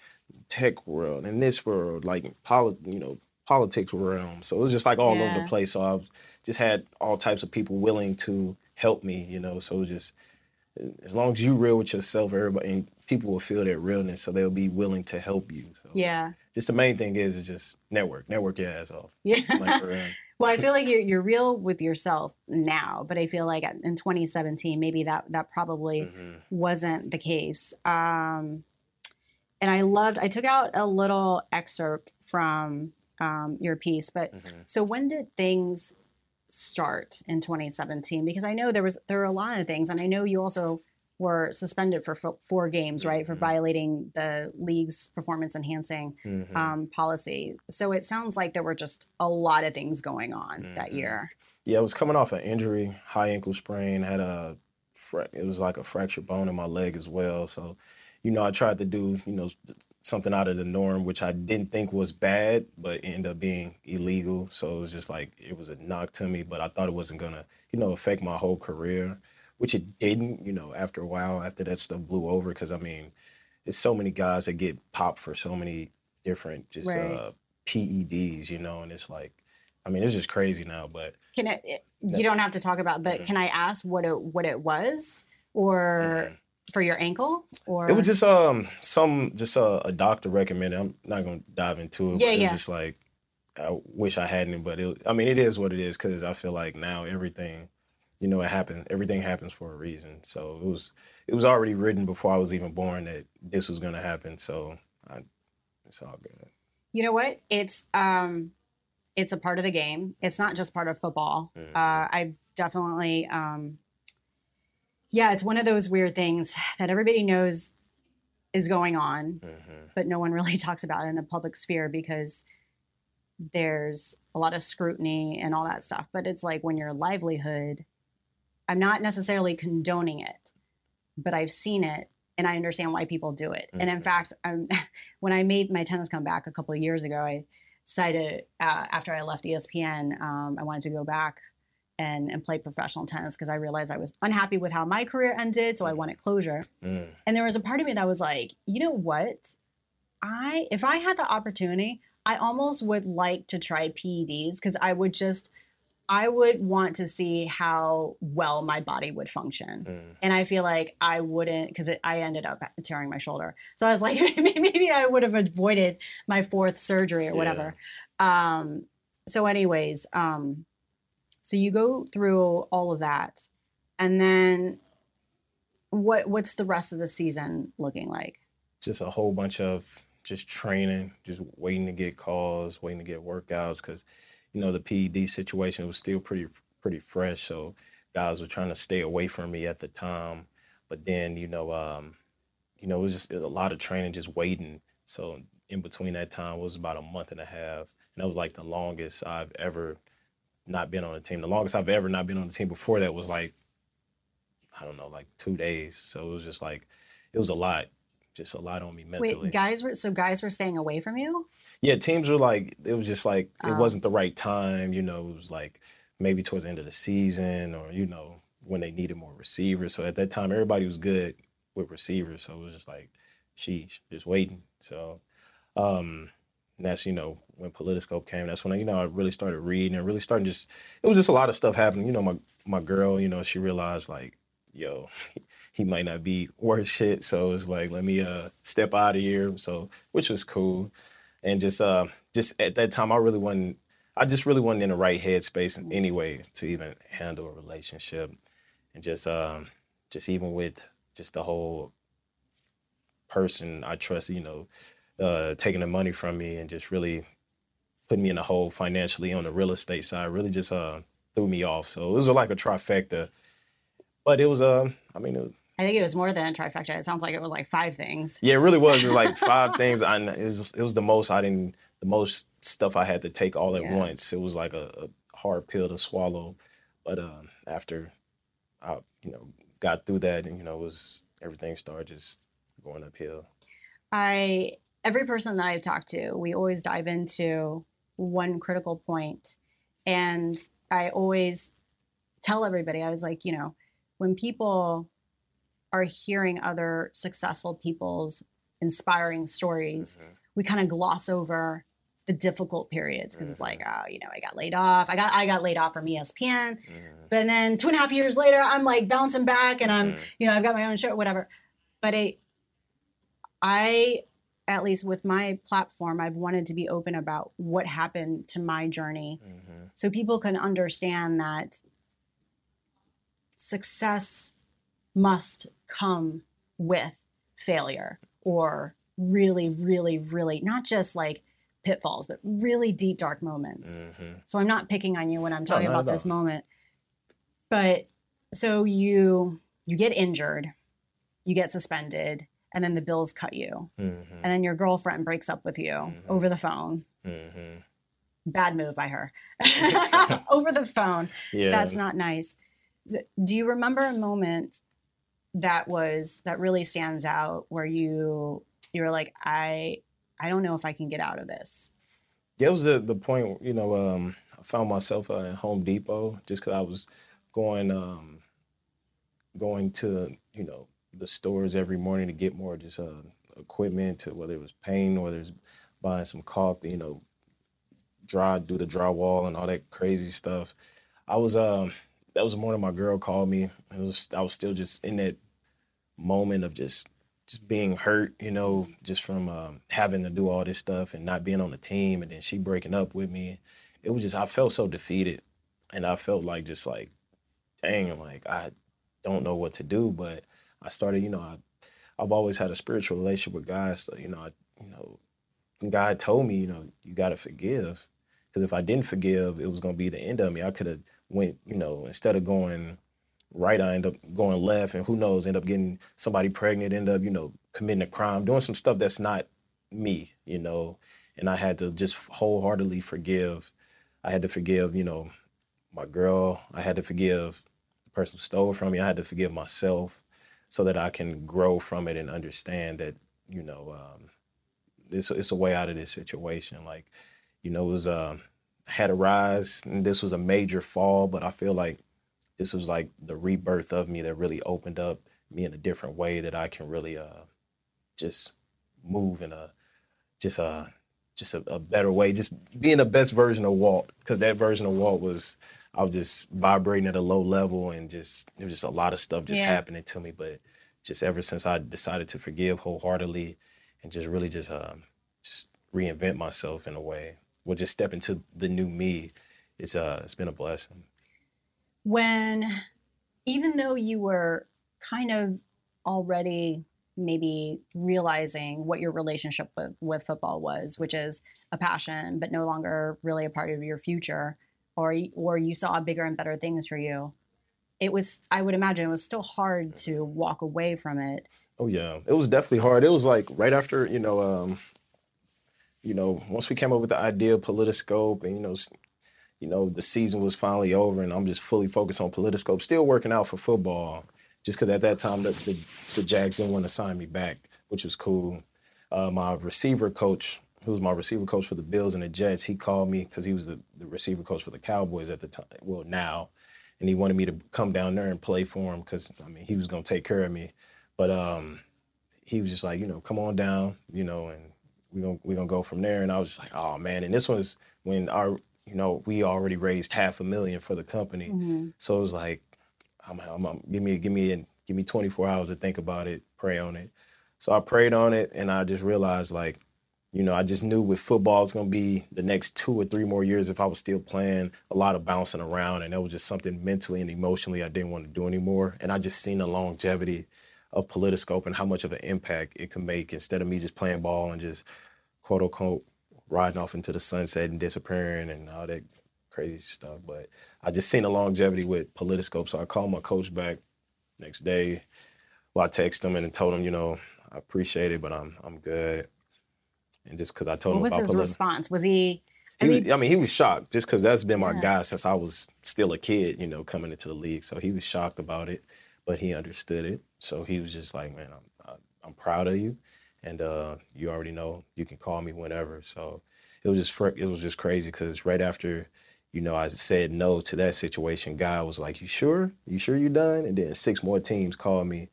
tech world and this world, like polit, you know, politics realm. So it was just like all over the place. So I've just had all types of people willing to help me, you know. So it was just as long as you real with yourself, everybody and people will feel that realness, so they'll be willing to help you. So yeah just the main thing is is just network, network your ass off. yeah Like well I feel like you're you're real with yourself now but I feel like in 2017 maybe that that probably Mhm. wasn't the case. Um, and I loved, I took out a little excerpt from um, your piece, but Mhm. so when did things start in 2017? Because I know there was, there were a lot of things, and I know you also were suspended for fo- four games, right, for Mhm. violating the league's performance enhancing Mhm. um, policy. So it sounds like there were just a lot of things going on that Mhm. year. Yeah, I was coming off an injury, high ankle sprain, had a fra- it was like a fractured bone in my leg as well. So, you know, I tried to do, you know, something out of the norm, which I didn't think was bad, but ended up being illegal. So it was just like it was a knock to me, but I thought it wasn't gonna, you know, affect my whole career, which it didn't, you know, after a while, after that stuff blew over. Cause I mean, it's so many guys that get popped for so many different just Right. uh PEDs, you know, and it's like I mean, it's just crazy now, but Can it, it- you don't have to talk about, but Mhm. can I ask what it what it was, or Mhm. For your ankle, or It was just um some just a, a doctor recommended. I'm not gonna dive into it. Yeah, but it was yeah. just like I wish I hadn't, but it, I mean it is what it is because I feel like now everything, you know, it happens. Everything happens for a reason. So it was it was already written before I was even born that this was gonna happen. So I, it's all good. you know what? It's um, it's a part of the game. It's not just part of football. Mhm. Uh, I've definitely um, yeah, it's one of those weird things that everybody knows is going on, hmm but no one really talks about it in the public sphere because there's a lot of scrutiny and all that stuff. But it's like when your livelihood, I'm not necessarily condoning it, but I've seen it and I understand why people do it. And in Mhm. fact, um, when I made my tennis comeback a couple of years ago, I decided uh, after I left ESPN, um, I wanted to go back and, and play professional tennis because I realized I was unhappy with how my career ended. So I wanted closure. Mm. And there was a part of me that was like, you know what? I if I had the opportunity, I almost would like to try PEDs because I would just I would want to see how well my body would function. Mm. And I feel like I wouldn't because I ended up tearing my shoulder. So I was like, maybe I would have avoided my fourth surgery or whatever. Um, so, anyways, um, So you go through all of that, and then what what's the rest of the season looking like? Just a whole bunch of just training, just waiting to get calls, waiting to get workouts, because you know the PED situation was still pretty pretty fresh. So guys were trying to stay away from me at the time. But then you know, um, you know, it was just a lot of training, just waiting. So in between that time was about a month and a half, and that was like the longest I've ever not been on a team. The longest I've ever not been on a team before that was like I don't know, like two days. So it was just like it was a lot, just a lot on me mentally. Wait, guys were so guys were staying away from you? Yeah, teams were like it was just like it Oh. wasn't the right time. You know, it was like maybe towards the end of the season or you know when they needed more receivers. So at that time, everybody was good with receivers. So it was just like, sheesh, just waiting. So um, that's you know when Politiscope came. That's when I, you know I really started reading and really starting just. It was just a lot of stuff happening. You know, my my girl, you know, she realized like, yo, he might not be worth shit. So it's like, let me uh step out of here. So which was cool, and just uh just at that time, I really wasn't. I just really wasn't in the right headspace anyway to even handle a relationship, and just um just even with just the whole person I trust, you know, uh, taking the money from me and just really putting me in a hole financially on the real estate side really just uh, threw me off. So it was like a trifecta. But it was, uh, I mean, it was, I think it was more than a trifecta. It sounds like it was like five things. yeah, it really was. It was like five things. I, it, was, it was the most I didn't, the most stuff I had to take all at Yeah. once. It was like a, a hard pill to swallow. But um, after I, you know, got through that and, you know, it was, everything started just going uphill. I every person that I've talked to, we always dive into one critical point, and I always tell everybody, I was like, you know, when people are hearing other successful people's inspiring stories, Mhm. we kind of gloss over the difficult periods because it's like, Mm-hmm. oh, you know, I got laid off. I got I got laid off from ESPN, Mhm. but then two and a half years later, I'm like bouncing back, and I'm Mhm. you know, I've got my own show, whatever. But I, I, at least with my platform, I've wanted to be open about what happened to my journey Mhm. so people can understand that success must come with failure or really, really, really not just like pitfalls, but really deep, dark moments. Mhm. So I'm not picking on you when I'm talking not about this moment. But so you you get injured, you get suspended, and then the bills cut you. Mhm. And then your girlfriend breaks up with you Mhm. over the phone. Mhm. Bad move by her. over the phone. Yeah. That's not nice. Do you remember a moment that was that really stands out where you you were like, I I don't know if I can get out of this. Yeah, it was the the point. You know, um, I found myself at Home Depot just because I was going um, going to you know the stores every morning to get more just uh, equipment to whether it was paint or whether it's buying some caulk, you know, dry do the drywall and all that crazy stuff. I was um that was the morning my girl called me. It was I was still just in that moment of just just being hurt, you know, just from um, having to do all this stuff and not being on the team, and then she breaking up with me. It was just I felt so defeated, and I felt like just like, dang, like I don't know what to do. But I started, you know, I I've always had a spiritual relationship with God, so you know, I you know, God told me, you know, you got to forgive, because if I didn't forgive, it was gonna be the end of me. I could have went, you know, instead of going right, I end up going left, and who knows, end up getting somebody pregnant, end up, you know, committing a crime, doing some stuff that's not me, you know. And I had to just wholeheartedly forgive. I had to forgive, you know, my girl. I had to forgive the person who stole from me. I had to forgive myself so that I can grow from it and understand that, you know, um, this it's a way out of this situation. Like, you know, it was uh, had a rise, and this was a major fall, but I feel like this was like the rebirth of me that really opened up me in a different way that I can really uh just move in a just a just a, a better way, just being the best version of Walt. Because that version of Walt was I was just vibrating at a low level and just there was just a lot of stuff just Yeah. happening to me. But just ever since I decided to forgive wholeheartedly and just really just um just reinvent myself in a way, or just step into the new me, it's uh it's been a blessing. when even though you were kind of already maybe realizing what your relationship with, with football was, which is a passion, but no longer really a part of your future, or or you saw bigger and better things for you. It was, I would imagine, it was still hard to walk away from it. Oh yeah, it was definitely hard. It was like right after you know, um, you know, once we came up with the idea of Politiscope, and you know, you know, the season was finally over, and I'm just fully focused on Politiscope still working out for football just because at that time the, the, the, Jags didn't want to sign me back, which was cool. Uh, my receiver coach, who was my receiver coach for the Bills and the Jets, he called me because he was the, the receiver coach for the Cowboys at the time. Well, now, and he wanted me to come down there and play for him because I mean he was gonna take care of me. But um, he was just like, you know, come on down, you know, and we gonna we gonna go from there. And I was just like, oh man. And this was when our you know we already raised half a million for the company, mm-hmm. so it was like I'm, I'm, I'm, give me give me give me 24 hours to think about it, pray on it. So I prayed on it, and I just realized like, you know, I just knew with football it's gonna be the next two or three more years if I was still playing a lot of bouncing around, and that was just something mentally and emotionally I didn't want to do anymore. And I just seen the longevity of Politiscope and how much of an impact it could make instead of me just playing ball and just quote unquote riding off into the sunset and disappearing and all that crazy stuff. But I just seen the longevity with Politiscope. So I called my coach back next day. Well, I texted him and told him, you know, I appreciate it, but I'm I'm good. And just because I told what him about was his response? Was he? I, he mean, was, I mean, he was shocked just because that's been my yeah. guy since I was still a kid, you know, coming into the league. So he was shocked about it, but he understood it. So he was just like, man, I'm I'm proud of you, and uh, you already know you can call me whenever. So it was just fr- it was just crazy because right after you know, I said no to that situation. Guy was like, "You sure? You sure you done?" And then six more teams called me,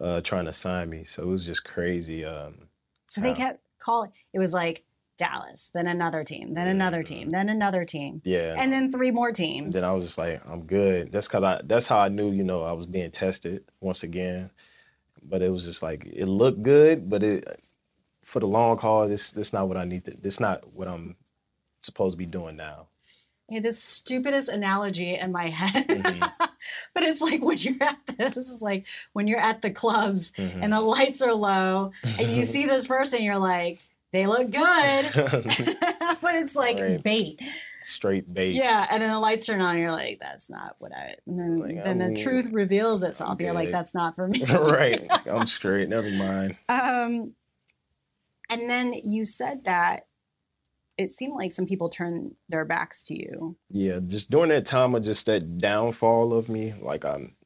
uh, trying to sign me. So it was just crazy. Um, so they kept calling. It was like Dallas, then another team, then another team, then another team. Yeah. And then three more teams. And then I was just like, I'm good. That's cause I that's how I knew, you know, I was being tested once again. But it was just like it looked good, but it for the long haul, this this not what I need to this not what I'm supposed to be doing now. Had this stupidest analogy in my head. Mm-hmm. but it's like when you're at this, is like when you're at the clubs mm-hmm. and the lights are low and you see this person, you're like, they look good. but it's like right. bait. Straight bait. Yeah. And then the lights turn on, you're like, that's not what I and then, like, then the truth reveals itself. You're like, that's not for me. right. I'm straight. Never mind. Um and then you said that it seemed like some people turned their backs to you. Yeah, just during that time of just that downfall of me, like I'm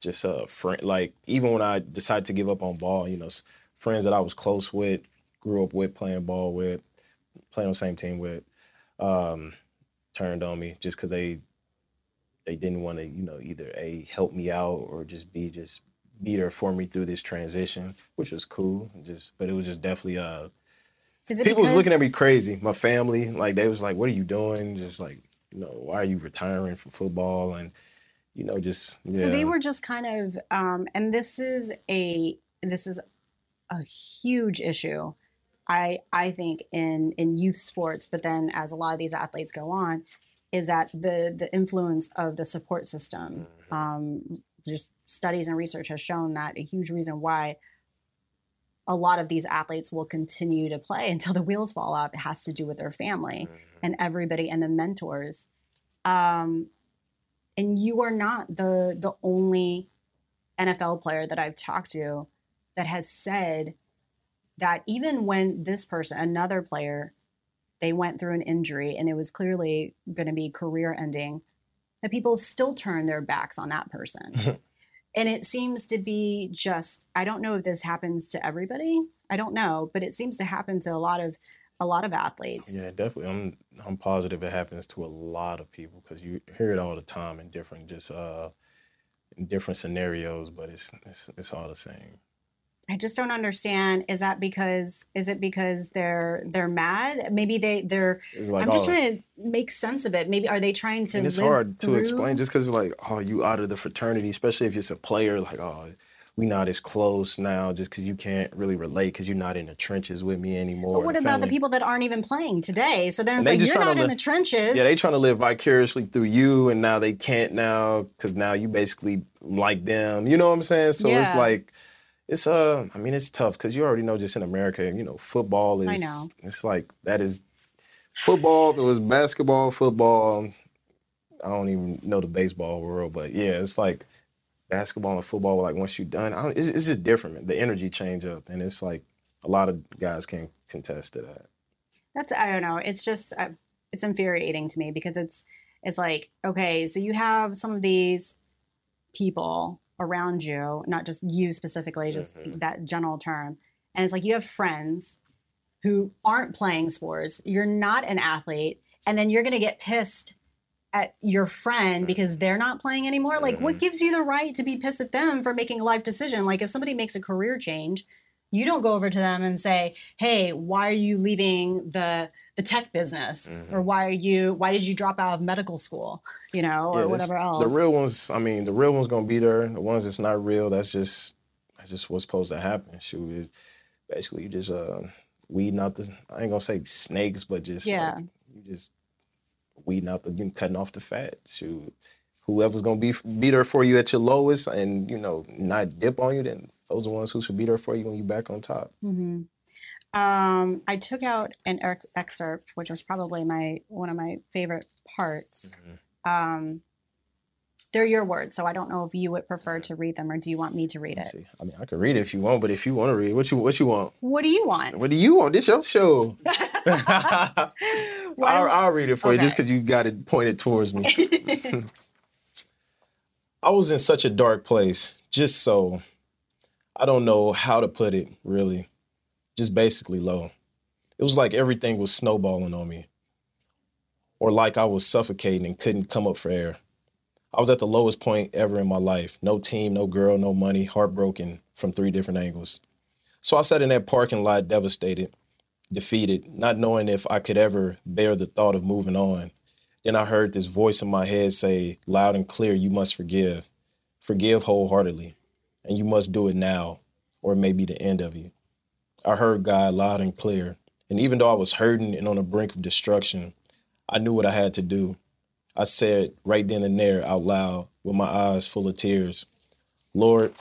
just a friend. Like even when I decided to give up on ball, you know, friends that I was close with, grew up with, playing ball with, playing on the same team with, um, turned on me just because they they didn't want to, you know, either a help me out or just be just be there for me through this transition, which was cool. Just, but it was just definitely uh People because- was looking at me crazy. My family, like they was like, "What are you doing?" Just like, you know, why are you retiring from football? And you know, just yeah. so they were just kind of. Um, and this is a this is a huge issue. I I think in in youth sports, but then as a lot of these athletes go on, is that the the influence of the support system. Mm-hmm. Um, just studies and research has shown that a huge reason why a lot of these athletes will continue to play until the wheels fall off. It has to do with their family mm-hmm. and everybody and the mentors. Um, and you are not the the only NFL player that I've talked to that has said that even when this person, another player, they went through an injury and it was clearly going to be career ending, that people still turn their backs on that person. and it seems to be just i don't know if this happens to everybody. I don't know but it seems to happen to a lot of a lot of athletes. Yeah definitely. I'm i'm positive it happens to a lot of people because you hear it all the time in different just uh different scenarios but it's it's, it's all the same I just don't understand. Is that because is it because they're they're mad? Maybe they they're. Like, I'm just oh, trying to make sense of it. Maybe are they trying to? And it's hard through? to explain just because like oh you out of the fraternity, especially if it's a player like oh we not as close now just because you can't really relate because you're not in the trenches with me anymore. But what about the people that aren't even playing today? So then it's like just you're not in li- the trenches. Yeah, they trying to live vicariously through you, and now they can't now because now you basically like them. You know what I'm saying? So it's like, it's uh, I mean, it's tough because you already know just in America, you know, football is. I know. It's like that is football. It was basketball, football. I don't even know the baseball world, but yeah, it's like basketball and football. Like once you're done, I don't, it's, it's just different. The energy change up, and it's like a lot of guys can contest to that. That's I don't know. It's just uh, it's infuriating to me because it's it's like okay, so you have some of these people around you, not just you specifically, just Mhm. that general term, and it's like you have friends who aren't playing sports. You're not an athlete, and then you're gonna get pissed at your friend because they're not playing anymore. Like, what Mhm. gives you the right to be pissed at them for making a life decision? Like, if somebody makes a career change, you don't go over to them and say, "Hey, why are you leaving the the tech business?" Mhm. Or why are you why did you drop out of medical school? You know, or Yeah, whatever else. The real ones, I mean, the real ones gonna be there. The ones that's not real, that's just that's just what's supposed to happen. Shoot, basically, you just uh, weeding out the. I ain't gonna say snakes, but just Yeah. like, you just weeding out the, you cutting off the fat. Shoot, whoever's gonna be be there for you at your lowest, and you know, not dip on you, then those are the ones who should be there for you when you're back on top. hmm Um, I took out an ex- excerpt, which was probably my one of my favorite parts. Mhm. Um, they're your words, so I don't know if you would prefer to read them or do you want me to read it? see. I mean, I can read it if you want, but if you want to read, what you what you want? What do you want? What do you want? This your show. Why I'll, I'll read it for you just because you got it pointed towards me. I was in such a dark place, just so I don't know how to put it really. Just basically low. It was like everything was snowballing on me, or like I was suffocating and couldn't come up for air. I was at the lowest point ever in my life. No team, no girl, no money, heartbroken from three different angles. So I sat in that parking lot devastated, defeated, not knowing if I could ever bear the thought of moving on. Then I heard this voice in my head say loud and clear, You must forgive. Forgive wholeheartedly. And you must do it now, or it may be the end of you. I heard God loud and clear. And even though I was hurting and on the brink of destruction, I knew what I had to do. I said right then and there out loud with my eyes full of tears Lord,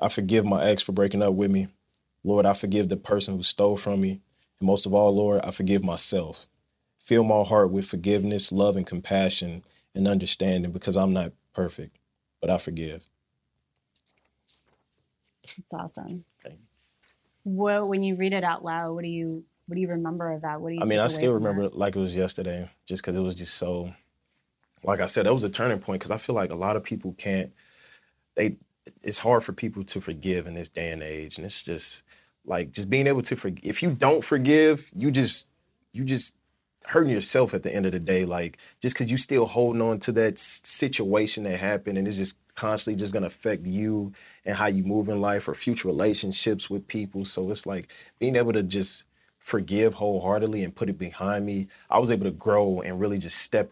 I forgive my ex for breaking up with me. Lord, I forgive the person who stole from me. And most of all, Lord, I forgive myself. Fill my heart with forgiveness, love, and compassion and understanding because I'm not perfect, but I forgive. It's awesome. Thank you. What when you read it out loud, what do you what do you remember of that? What do you I mean, I still that? remember it like it was yesterday, just because it was just so. Like I said, that was a turning point because I feel like a lot of people can't. They, it's hard for people to forgive in this day and age, and it's just like just being able to forgive. If you don't forgive, you just, you just hurting yourself at the end of the day. Like just because you still holding on to that situation that happened, and it's just constantly just gonna affect you and how you move in life or future relationships with people. So it's like being able to just forgive wholeheartedly and put it behind me. I was able to grow and really just step,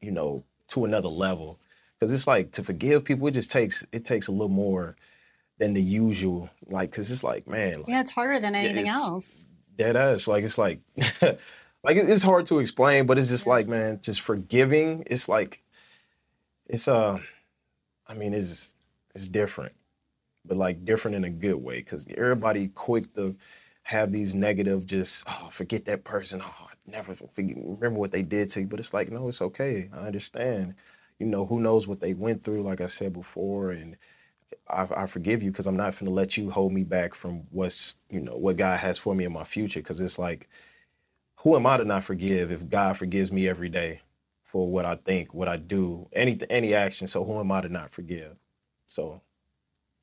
you know, to another level. Cause it's like to forgive people, it just takes it takes a little more than the usual. Like, cause it's like, man, like, Yeah, it's harder than anything it's- else. dead ass. Like it's like like it's hard to explain, but it's just like, man, just forgiving. It's like it's uh I mean, it's it's different. But like different in a good way. Cause everybody quick to have these negative just oh forget that person. Oh never forget remember what they did to you. But it's like, no, it's okay. I understand. You know, who knows what they went through, like I said before, and I, I forgive you because I'm not going to let you hold me back from what's you know what God has for me in my future. Because it's like, who am I to not forgive if God forgives me every day for what I think, what I do, any any action? So who am I to not forgive? So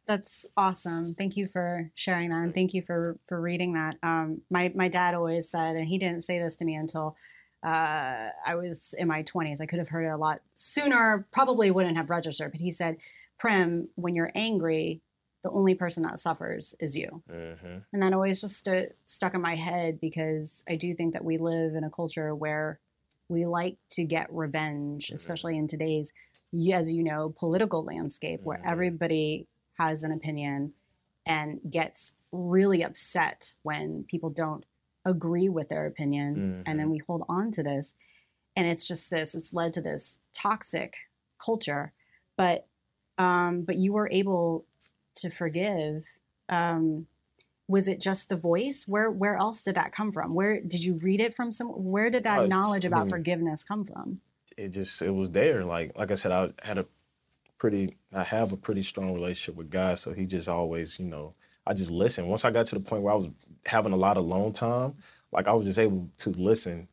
That's awesome. Thank you for sharing that, and thank you for for reading that. Um, my my dad always said, and he didn't say this to me until uh, I was in my twenties. I could have heard it a lot sooner. Probably wouldn't have registered, but he said, "Prim, when you're angry, the only person that suffers is you." mhm. And that always just stu stuck in my head because I do think that we live in a culture where we like to get revenge, Mhm. especially in today's, as you know, political landscape where Mhm. everybody has an opinion and gets really upset when people don't agree with their opinion mm-hmm. and then mm-hmm. we hold on to this and it's just this it's led to this toxic culture but um but you were able to forgive um was it just the voice? Where where else did that come from? Where did you read it from some where did that uh, knowledge about I mean, forgiveness come from? It just it was there like like i said i had a pretty i have a pretty strong relationship with god so he just always you know i just listened once i got to the point where i was having a lot of alone time like i was just able to listen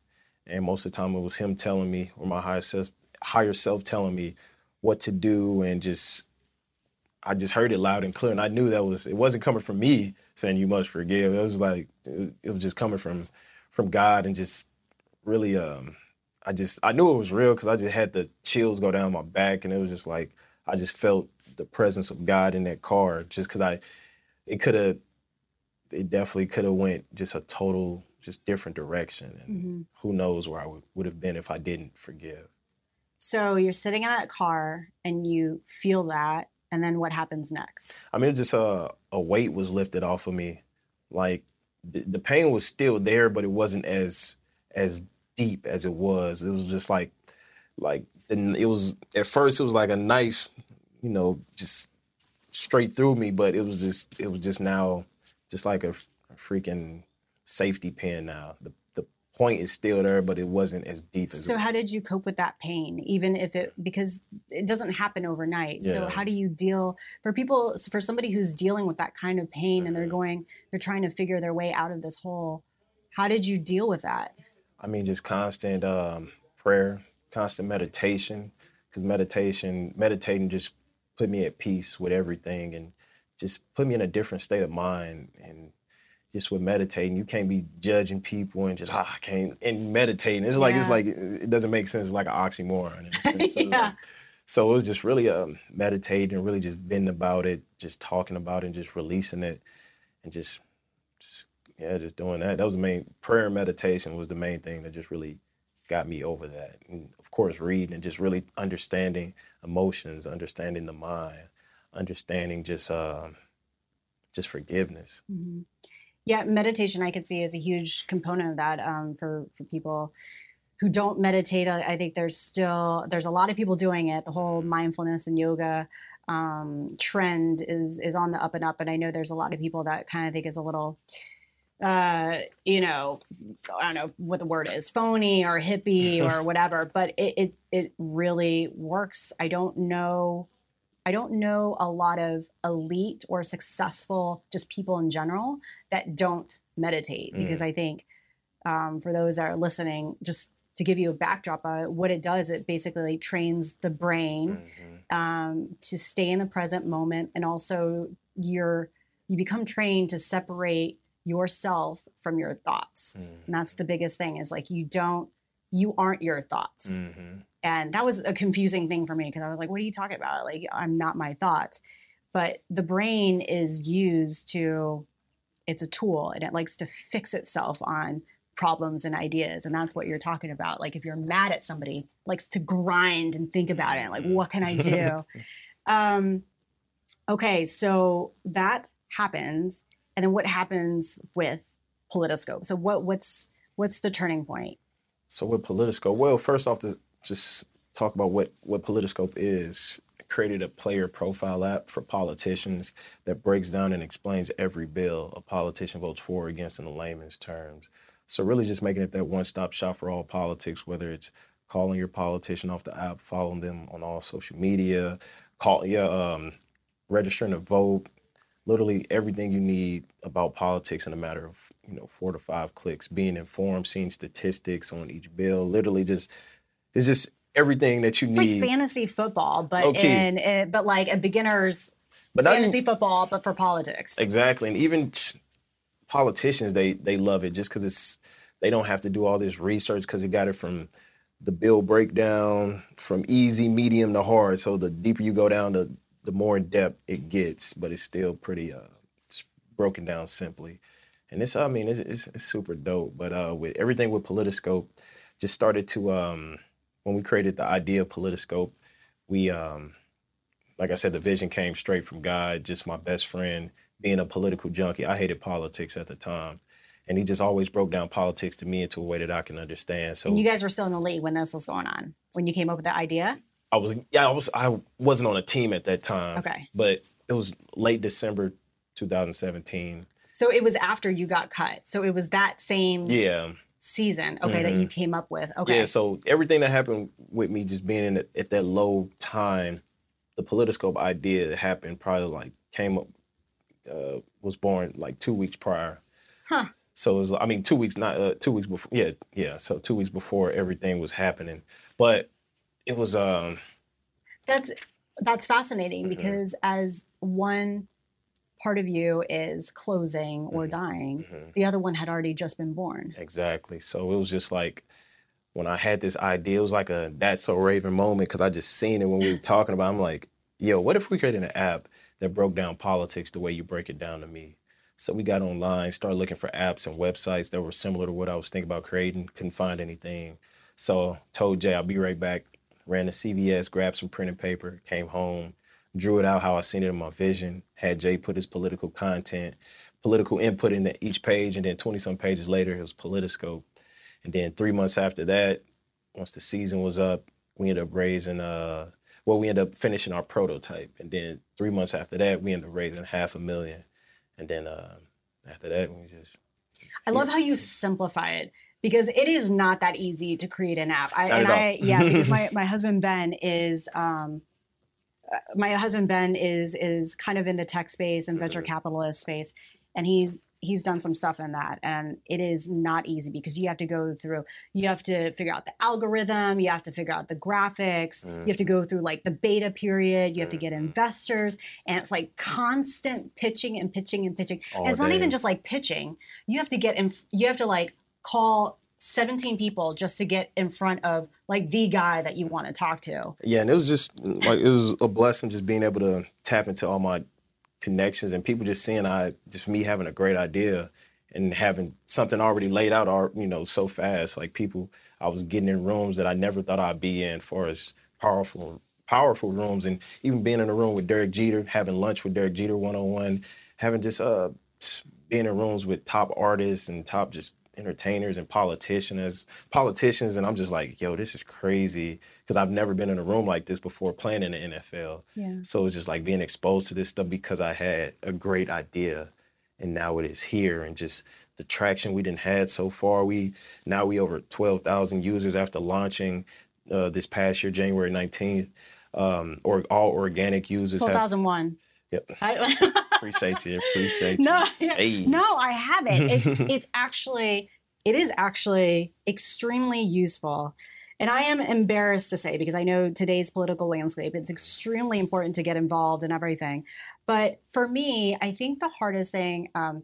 and most of the time it was him telling me or my higher self higher self telling me what to do and just I just heard it loud and clear, and I knew that was it wasn't coming from me saying you must forgive. It was like it, it was just coming from from God, and just really, um, I just I knew it was real because I just had the chills go down my back, and it was just like I just felt the presence of God in that car, just because I it could have it definitely could have went just a total just different direction, and mm-hmm. who knows where I would, would have been if I didn't forgive. So you're sitting in that car and you feel that and then what happens next? I mean, just a a weight was lifted off of me. Like the, the pain was still there, but it wasn't as as deep as it was. It was just like like and it was at first it was like a knife, you know, just straight through me, but it was just it was just now just like a, a freaking safety pin now. The point is still there, but it wasn't as deep as. So, how did you cope with that pain, even if it because it doesn't happen overnight? Yeah. So, how do you deal for people for somebody who's dealing with that kind of pain mm-hmm. and they're mm-hmm. going, they're trying to figure their way out of this hole? How did you deal with that? I mean, just constant um, prayer, constant meditation, because meditation, meditating just put me at peace with everything and just put me in a different state of mind and just with meditating, you can't be judging people and just ah, I can't and meditating. It's like yeah. it's like it doesn't make sense. It's like an oxymoron. So, yeah. like, so it was just really um, meditating and really just venting about it, just talking about it, and just releasing it, and just just yeah, just doing that. That was the main prayer and meditation was the main thing that just really got me over that. And of course, reading and just really understanding emotions, understanding the mind, understanding just uh, just forgiveness. Mm-hmm. Yeah, meditation I could see is a huge component of that um, for for people who don't meditate. I, think there's still there's a lot of people doing it. The whole mindfulness and yoga um, trend is is on the up and up, and I know there's a lot of people that kind of think it's a little uh, you know, I don't know what the word is, phony or hippie or whatever, but it, it, it really works. I don't know I don't know a lot of elite or successful just people in general that don't meditate mm. because I think um, for those that are listening, just to give you a backdrop, uh, what it does, it basically trains the brain mm-hmm. um, to stay in the present moment, and also you're you become trained to separate yourself from your thoughts, mm-hmm. and that's the biggest thing. Is like you don't you aren't your thoughts. Mm-hmm. And that was a confusing thing for me because I was like, what are you talking about? Like, I'm not my thoughts. But the brain is used to, it's a tool and it likes to fix itself on problems and ideas. And that's what you're talking about. Like, if you're mad at somebody, likes to grind and think about it. Like, what can I do? um, okay, so that happens. And then what happens with Politiscope? So what what's what's the turning point? So with Politiscope, well, first off, to just talk about what what Politiscope is. created a player profile app for politicians that breaks down and explains every bill a politician votes for or against in the layman's terms. So really, just making it that one-stop shop for all politics, whether it's calling your politician off the app, following them on all social media, call yeah, um, registering to vote, literally everything you need about politics in a matter of you know four to five clicks being informed seeing statistics on each bill literally just it's just everything that you it's need like fantasy football but okay. in, in, but like a beginner's but not fantasy even, football but for politics exactly and even politicians they they love it just because it's they don't have to do all this research because they got it from the bill breakdown from easy medium to hard so the deeper you go down the the more in depth it gets but it's still pretty uh broken down simply and it's I mean it's, it's, it's super dope. But uh, with everything with Politiscope, just started to um, when we created the idea of Politiscope, we um, like I said, the vision came straight from God. Just my best friend being a political junkie. I hated politics at the time. And he just always broke down politics to me into a way that I can understand. So And you guys were still in the league when this was going on, when you came up with the idea? I was yeah, I was I wasn't on a team at that time. Okay. But it was late December 2017. So it was after you got cut. So it was that same Yeah. Season, okay, that you came up with. Okay. Yeah, so everything that happened with me just being in it, at that low time, the Politiscope idea happened probably like came up, uh, was born like two weeks prior. Huh. So it was, I mean, two weeks, not uh, two weeks before. Yeah, yeah. So two weeks before everything was happening, but it was, um, That's that's fascinating Mm-hmm. because as one part of you is closing or Mm-hmm. dying, the other one had already just been born. Exactly. So it was just like when I had this idea, it was like a that's so Raven moment because I just seen it when we were talking about. it. I'm like, yo, what if we created an app that broke down politics the way you break it down to me? So we got online, started looking for apps and websites that were similar to what I was thinking about creating. Couldn't find anything. So told Jay I'll be right back. Ran to CVS, grabbed some and paper, came home, drew it out how I seen it in my vision. Had Jay put his political content, political input into each page, and then 20 some pages later, it was Politiscope. And then three months after that, once the season was up, we ended up raising uh well, we ended up finishing our prototype. And then three months after that, we ended up raising half a million. And then uh, after that, we just I love how you simplify it because it is not that easy to create an app. I, and. I, yeah, because my, my husband Ben is, um, my husband Ben is is kind of in the tech space and venture Mm-hmm. capitalist space, and he's he's done some stuff in that, and it is not easy because you have to go through, you have to figure out the algorithm, you have to figure out the graphics, you have to go through like the beta period, you have to get Mm-hmm. investors, and it's like constant pitching and pitching and pitching. All and it's not even just like pitching. You have to get in. You have to like call 17 people just to get in front of like the guy that you want to talk to. Yeah, and it was just like it was a blessing just being able to tap into all my connections and people just seeing I just me having a great idea and having something already laid out or you know so fast like people I was getting in rooms that I never thought I'd be in for as powerful powerful rooms and even being in a room with Derek Jeter having lunch with Derek Jeter one on one having just uh being in rooms with top artists and top just entertainers and politicians politicians and I'm just like yo this is crazy because I've never been in a room like this before playing in the NFL Yeah. so it's just like being exposed to this stuff because I had a great idea and now it is here and just the traction we didn't had so far we now we over 12,000 users after launching uh, this past year January 19th um or all organic users have 12,001. Yep. I, appreciate you appreciate no, Hey. no, I haven't. It's, it's actually, it is actually extremely useful. And I am embarrassed to say, because I know today's political landscape, it's extremely important to get involved in everything. But for me, I think the hardest thing, um,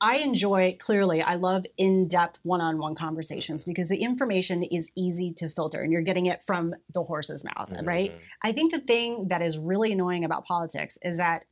I enjoy clearly, I love in depth one on one conversations because the information is easy to filter and you're getting it from the horse's mouth, right? I think the thing that is really annoying about politics is that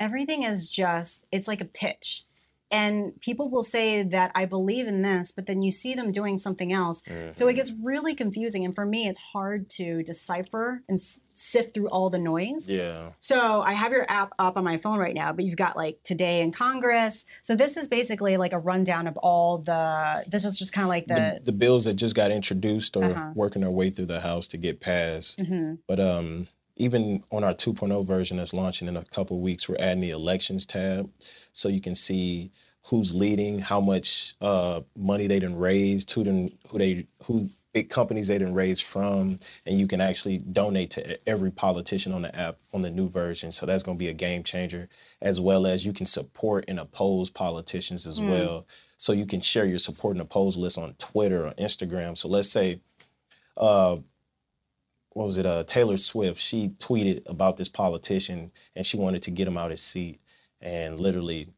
everything is just, it's like a pitch. And people will say that I believe in this, but then you see them doing something else. So it gets really confusing. And for me, it's hard to decipher and s- sift through all the noise. yeah So I have your app up on my phone right now, but you've got like today in Congress. So this is basically like a rundown of all the. This is just kind of like the, the. the bills that just got introduced or Uh-huh. working their way through the house to get passed. Mhm. But um, even on our 2.0 version that's launching in a couple weeks, we're adding the elections tab, so you can see who's leading, how much uh, money they done raised, who done, who they who big companies they done raised from, and you can actually donate to every politician on the app on the new version. So that's going to be a game changer, as well as you can support and oppose politicians as well. So you can share your support and oppose list on Twitter or Instagram. So let's say uh, what was it? Uh, Taylor Swift. She tweeted about this politician and she wanted to get him out of his seat, and literally,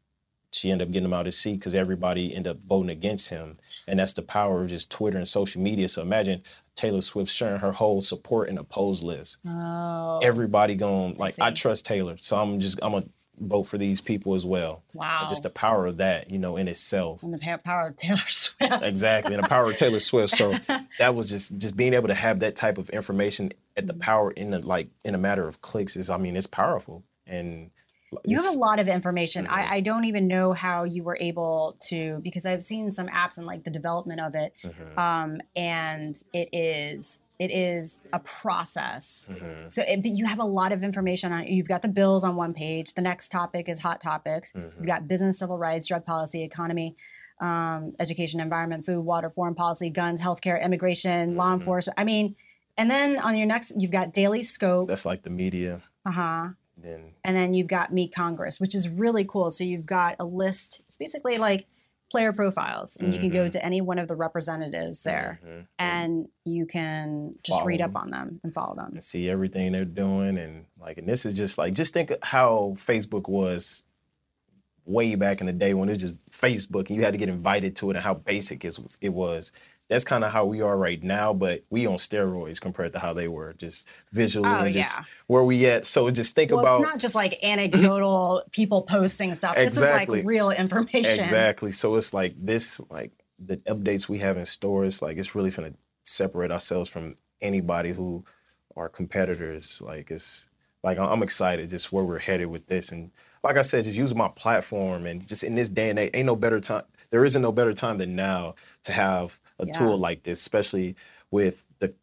she ended up getting him out of his seat because everybody ended up voting against him, and that's the power of just Twitter and social media. So imagine Taylor Swift sharing her whole support and oppose list. Oh. Everybody going like, I see. trust Taylor, so I'm just I'm gonna vote for these people as well. Wow. And just the power of that, you know, in itself. and the power of Taylor Swift. Exactly, and the power of Taylor Swift. So that was just just being able to have that type of information at the power in the like in a matter of clicks is I mean it's powerful and You have a lot of information. Mhm. I, I don't even know how you were able to because I've seen some apps and like the development of it, Mhm, um, and it is it is a process. mhm, So, it, but you have a lot of information on. You've got the bills on one page. The next topic is hot topics. mhm. You've got business, civil rights, drug policy, economy, um, education, environment, food, water, foreign policy, guns, healthcare, immigration, law Mhm. enforcement. I mean, and then on your next, you've got daily scope. That's like the media. Uh huh. Then And then you've got Meet Congress, which is really cool. So you've got a list. It's basically like player profiles, and you can go Mhm. to any one of the representatives there, mhm, and you can just Follow read up them. on them and follow them. and see everything they're doing and like and this is just like just think how Facebook was way back in the day when it was just Facebook and you had to get invited to it and how basic is it was. That's kind of how we are right now, but we on steroids compared to how they were, just visually Oh, and just yeah. where we at. So just think Well, about it's not just like anecdotal people posting stuff. Exactly. This is like real information. Exactly. So it's like this, like the updates we have in stores, like it's really gonna separate ourselves from anybody who are competitors. Like it's like I'm excited just where we're headed with this. And like I said, just using my platform and just in this day and age, ain't no better time. There isn't no better time than now to have a Yeah. tool like this, especially with the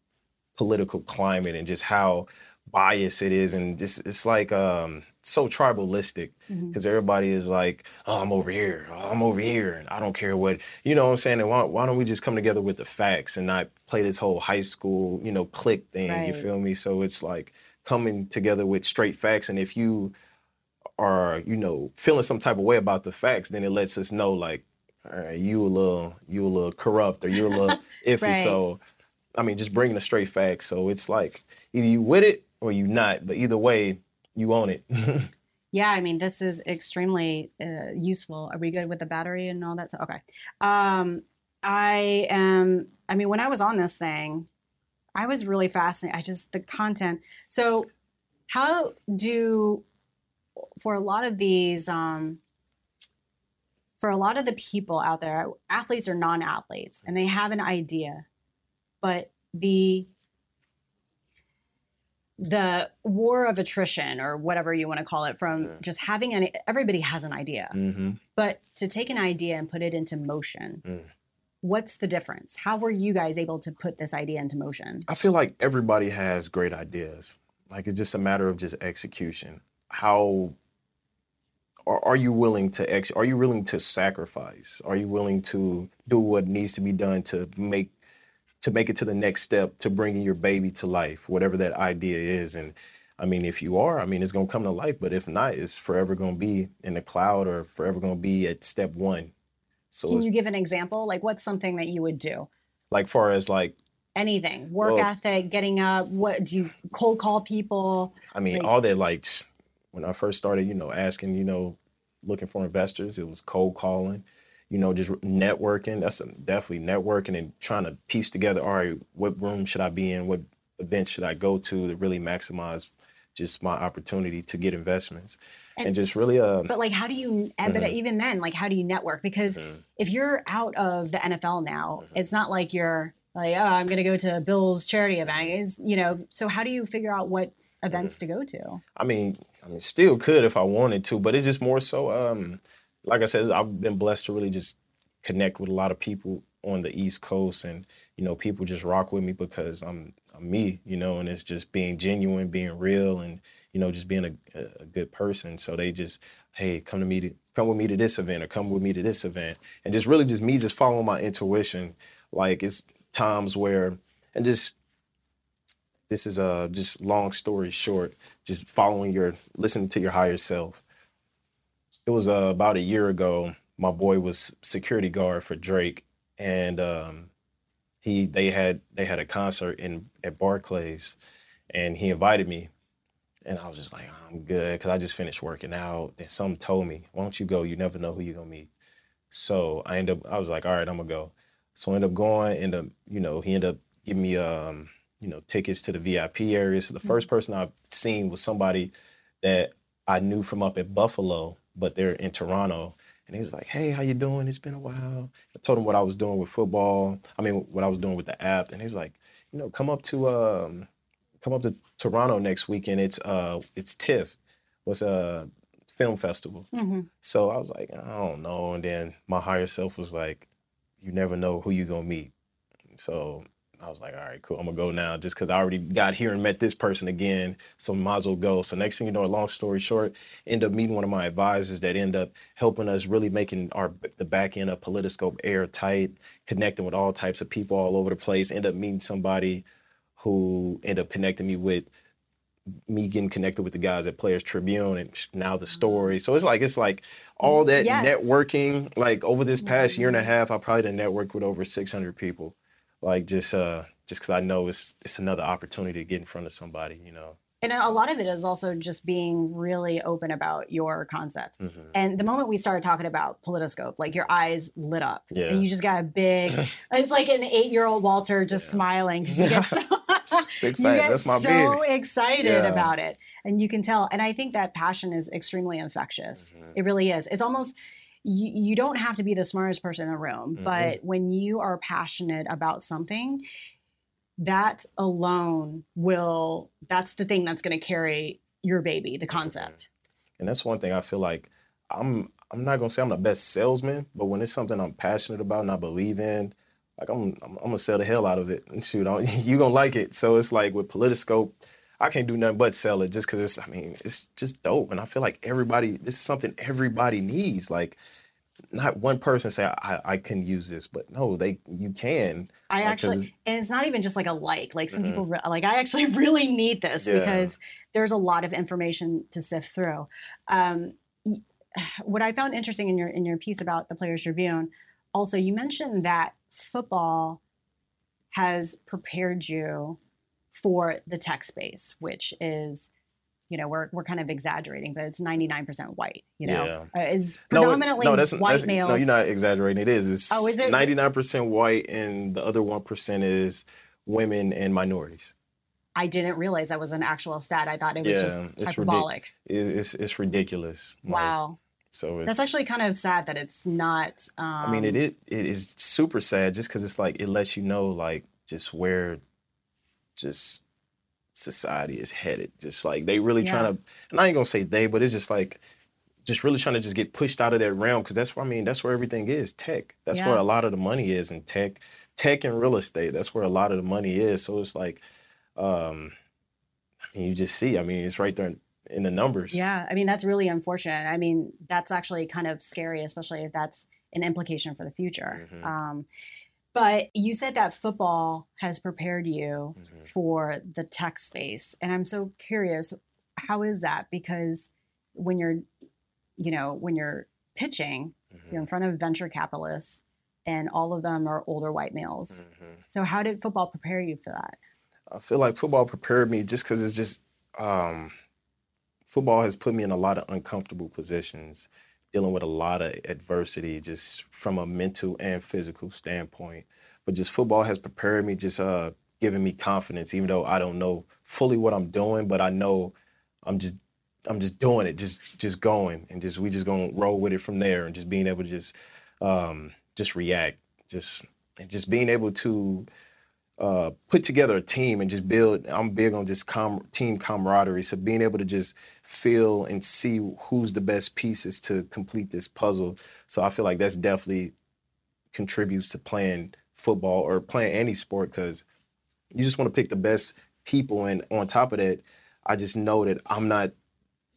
political climate and just how biased it is. And just it's like um so tribalistic because everybody is like oh i'm over here. Oh, i'm over here. And i don't care what you know what i'm saying? And why, why don't we just come together with the facts and not play this whole high school you know click thing? You feel me? So it's like coming together with straight facts. And if you are you know feeling some type of way about the facts then it lets us know like all right you a little you a little corrupt or you're a little iffy Right. so i mean just bringing the straight facts so it's like either you with it or you not but either way you own it Yeah, I mean, this is extremely uh, useful. Are we good with the battery and all that So, Okay. Um, I am, I mean, when I was on this thing, I was really fascinated. I just, the content. So, how do, for a lot of these, um, for a lot of the people out there, athletes or non athletes, and they have an idea, but the the war of attrition or whatever you want to call it from Yeah. just having an everybody has an idea mm-hmm. but to take an idea and put it into motion Mm. what's the difference how were you guys able to put this idea into motion I feel like everybody has great ideas. Like it's just a matter of just execution. How are, are you willing to ex? Are you willing to sacrifice? Are you willing to do what needs to be done to make to make it to the next step to bringing your baby to life, whatever that idea is? And I mean, if you are, I mean, it's gonna come to life. But if not, it's forever gonna be in the cloud or forever gonna be at step one. So can you give an example like what's something that you would do like far as like anything work Well- ethic getting up what do you cold call people I mean, Like- all that like when I first started, you know, asking, you know, looking for investors, it was cold calling, you know, just networking. That's a, definitely networking and trying to piece together. All right, what room should I be in? What event should I go to to really maximize just my opportunity to get investments and, And- just really uh but like how do you but Mhm. even then like how do you network because Mhm. if you're out of the nfl now Mhm. it's not like you're like oh i'm going to go to bill's charity event is you know so how do you figure out what events to go to I mean, I mean, still could if I wanted to, but it's just more so. Um, like I said, I've been blessed to really just connect with a lot of people on the East Coast, and you know, people just rock with me because I'm I'm me, you know, and it's just being genuine, being real, and you know, just being a, a, good person. So they just, hey, come to me to come with me to this event, or come with me to this event, and just really just me just following my intuition. Like it's times where, and just this is a just long story short just following your listening to your higher self. It was uh, about a year ago my boy was security guard for drake and um, he they had they had a concert in at barclays and he invited me and i was just like i'm good because i just finished working out and something told me why don't you go? You never know who you're gonna meet. So i ended up i was like all right i'm gonna go. So I ended up going end up you know he ended up giving me um you know tickets to the vip area so the first person i've seen was somebody that i knew from up at buffalo but they're in toronto and he was like hey how you doing it's been a while i told him what i was doing with football i mean what i was doing with the app and he was like you know come up to um come up to Toronto next weekend. It's uh it's TIFF, was a film festival. hmm So I was like, I don't know. And then my higher self was like, you never know who you're gonna meet. So I was like, all right, cool. I'm gonna go now just because I already got here and met this person again. So well go. So next thing you know, long story short, end up meeting one of my advisors that end up helping us really making our the back end of Politiscope airtight, connecting with all types of people all over the place. End up meeting somebody who end up connecting me with me getting connected with the guys at Players Tribune and now the mm-hmm. story. So it's like it's like all that Yes. networking. Like over this past year and a mm-hmm. half, I probably done networked with over 600 people. Like just uh just because I know it's it's another opportunity to get in front of somebody. You know. And a lot of it is also just being really open about your concept. Mhm. And the moment we started talking about Politiscope, like your eyes lit up. Yeah. And you just got a big, it's like an eight year old Walter just Yeah. smiling. You get so, Big you get That's my so baby. excited Yeah. about it. And you can tell. And I think that passion is extremely infectious. Mhm. It really is. It's almost, you, you don't have to be the smartest person in the room, Mhm. but when you are passionate about something, that alone will, that's the thing that's going to carry your baby, the concept. And that's one thing I feel like I'm I'm not gonna say I'm the best salesman, but when it's something I'm passionate about and I believe in, like I'm I'm, I'm gonna sell the hell out of it. And shoot, I, you gonna like it. So it's like with Politiscope, I can't do nothing but sell it just because it's I mean it's just dope, and I feel like everybody this is something everybody needs. Like not one person say I, I can use this, but no, they you can. I Like, actually, and it's not even just like a like. Like some Mhm. people, re- like I actually really need this Yeah. because there's a lot of information to sift through. Um, what I found interesting in your in your piece about the Players Tribune, also you mentioned that football has prepared you for the tech space, which is, you know, we're we're kind of exaggerating, but it's 99% white. You know, Uh, it's No, it- predominantly no, that's, white that's, males. No, you're not exaggerating. It is. It's Oh, is it? 99% white, and the other one percent is women and minorities. I didn't realize that was an actual stat. I thought it was just Yeah, it's ridic- hyperbolic. It- It's it's ridiculous. Like, Wow. So it's, That's actually kind of sad that it's not. Um, I mean, it, it it is super sad just because it's like it lets you know like just where just society is headed. Just like they really Yeah. trying to, and I ain't gonna say they, but it's just like just really trying to just get pushed out of that realm because that's where I mean that's where everything is tech. That's where a lot of the money is in tech, tech and real estate. That's where a lot of the money is. So it's like, um, I mean, you just see. I mean, it's right there in, in the numbers. Yeah, I mean that's really unfortunate. I mean that's actually kind of scary, especially if that's an implication for the future. Mhm. Um, but you said that football has prepared you Mhm. for the tech space, and I'm so curious, how is that? Because when you're, you know, when you're pitching, Mhm. you're in front of venture capitalists, and all of them are older white males. Mhm. So how did football prepare you for that? I feel like football prepared me just because it's just um, football has put me in a lot of uncomfortable positions, dealing with a lot of adversity, just from a mental and physical standpoint. But just football has prepared me, just uh, giving me confidence, even though I don't know fully what I'm doing, but I know I'm just I'm just doing it, just just going, and just we just gonna roll with it from there, and just being able to just um, just react, just and just being able to uh, put together a team and just build. I'm big on just com- team camaraderie. So being able to just feel and see who's the best pieces to complete this puzzle. So I feel like that's definitely contributes to playing football or playing any sport because you just want to pick the best people. And on top of that, I just know that I'm not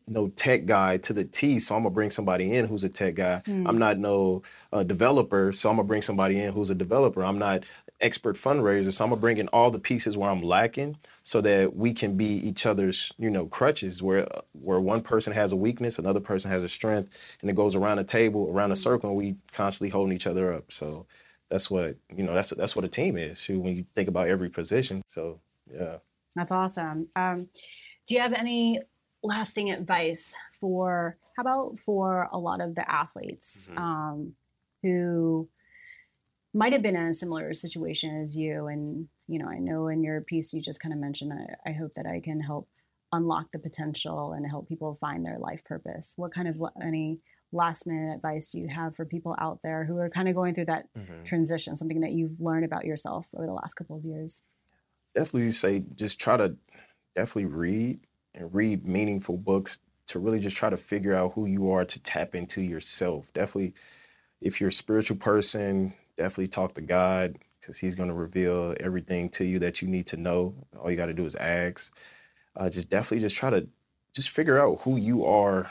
no tech guy to the T, so I'm gonna bring somebody in who's a tech guy. I'm not no uh, developer, so I'm gonna bring somebody in who's a developer. I'm not expert fundraiser, so I'm gonna bring in all the pieces where I'm lacking, so that we can be each other's, you know, crutches. Where where one person has a weakness, another person has a strength, and it goes around the table, around a circle, and we constantly holding each other up. So that's what you know. That's that's what a team is. Shoot, when you think about every position. So yeah. That's awesome. Um, do you have any lasting advice for how about for a lot of the athletes Mhm. um, who might have been in a similar situation as you? And you know, I know in your piece you just kind of mentioned. I, I hope that I can help unlock the potential and help people find their life purpose. What kind of any last minute advice do you have for people out there who are kind of going through that Mhm. transition? Something that you've learned about yourself over the last couple of years. definitely say just try to definitely read and read meaningful books to really just try to figure out who you are to tap into yourself. Definitely, if you're a spiritual person, definitely talk to God because He's going to reveal everything to you that you need to know. All you got to do is ask. Uh, just definitely just try to just figure out who you are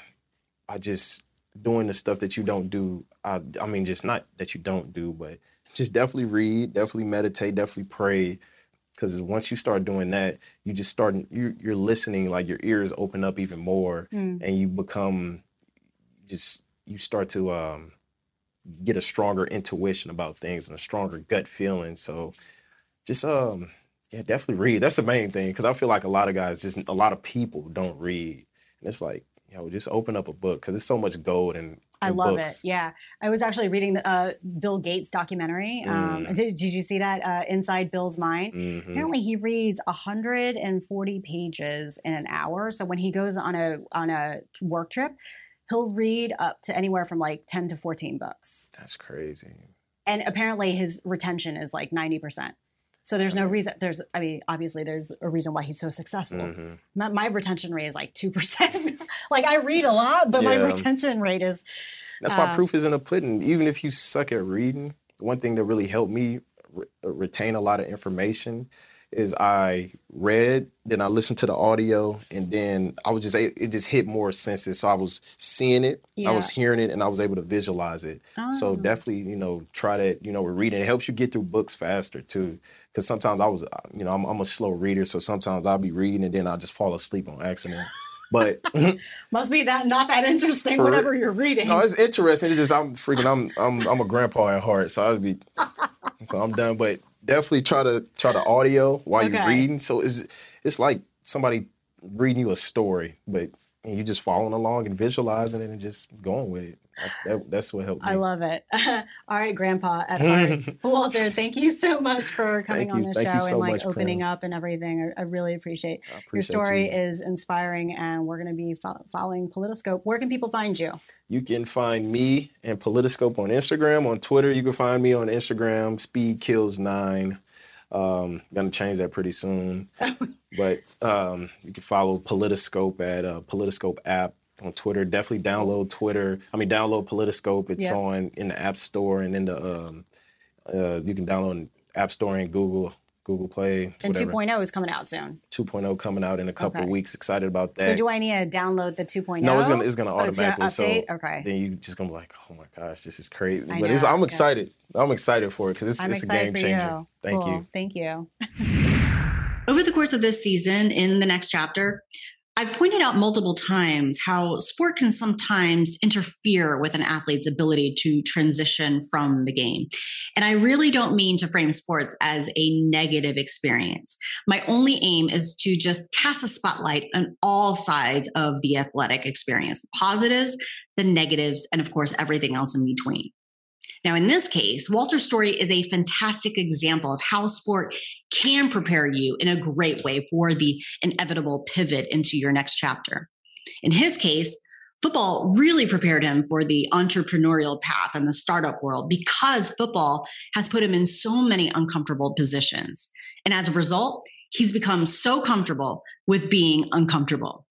by just doing the stuff that you don't do. I, I mean, just not that you don't do, but just definitely read, definitely meditate, definitely pray. Because once you start doing that, you just start you're, you're listening, like your ears open up even more, mm. and you become just you start to um, get a stronger intuition about things and a stronger gut feeling. So just um yeah, definitely read. That's the main thing because I feel like a lot of guys, just a lot of people don't read, and it's like you know, just open up a book because there's so much gold in. I love books. it. Yeah, I was actually reading the uh, Bill Gates documentary. Um, mm. did, did, you see that uh, Inside Bill's Mind? Mm-hmm. Apparently, he reads 140 pages in an hour. So when he goes on a on a work trip, he'll read up to anywhere from like 10 to 14 books. That's crazy. And apparently, his retention is like 90 percent. So there's no reason. There's, I mean, obviously there's a reason why he's so successful. Mm-hmm. My, my, retention rate is like two percent. like I read a lot, but yeah. my retention rate is. That's why uh, proof is in the pudding. Even if you suck at reading, one thing that really helped me re- retain a lot of information is I read, then I listened to the audio, and then I was just it just hit more senses. So I was seeing it, yeah. I was hearing it, and I was able to visualize it. Oh. So definitely, you know, try that. You know, with reading, it helps you get through books faster too. Because sometimes I was, uh, you know, I'm, I'm, a slow reader, so sometimes I'll be reading and then I'll just fall asleep on accident. But must be that not that interesting. For, whatever you're reading. No, it's interesting. It's just I'm freaking. I'm I'm I'm a grandpa at heart, so I'd be. so I'm done. But definitely try to try to audio while okay. you're reading. So it's it's like somebody reading you a story, but you're just following along and visualizing it and just going with it. That, that's what helped me. I love it. All right, Grandpa at heart. Walter, thank you so much for coming on the show so and like opening up and everything. I, I really appreciate, I appreciate your story you. is inspiring, and we're going to be fo- following Politiscope. Where can people find you? You can find me and Politiscope on Instagram, on Twitter. You can find me on Instagram, Speed Kills Nine. Um, gonna change that pretty soon. but um, you can follow Politiscope at uh, Politiscope app on Twitter. Definitely download Twitter. I mean, download Politiscope. It's on in the App Store and in the um, uh, you can download in App Store and Google. Google Play. And 2.0 is coming out soon. 2.0 coming out in a couple okay. weeks. Excited about that. So do I need to download the 2.0? No, it's gonna it's gonna automatically. Oh, so okay. Then you just gonna be like, oh my gosh, this is crazy. I but know, I'm excited. I'm excited for it because it's, it's a game changer. Thank cool. you. Thank you. Over the course of this season, in the next chapter, I've pointed out multiple times how sport can sometimes interfere with an athlete's ability to transition from the game. And I really don't mean to frame sports as a negative experience. My only aim is to just cast a spotlight on all sides of the athletic experience the positives, the negatives, and of course, everything else in between. Now, in this case, Walter's story is a fantastic example of how sport can prepare you in a great way for the inevitable pivot into your next chapter. In his case, football really prepared him for the entrepreneurial path and the startup world because football has put him in so many uncomfortable positions. And as a result, he's become so comfortable with being uncomfortable.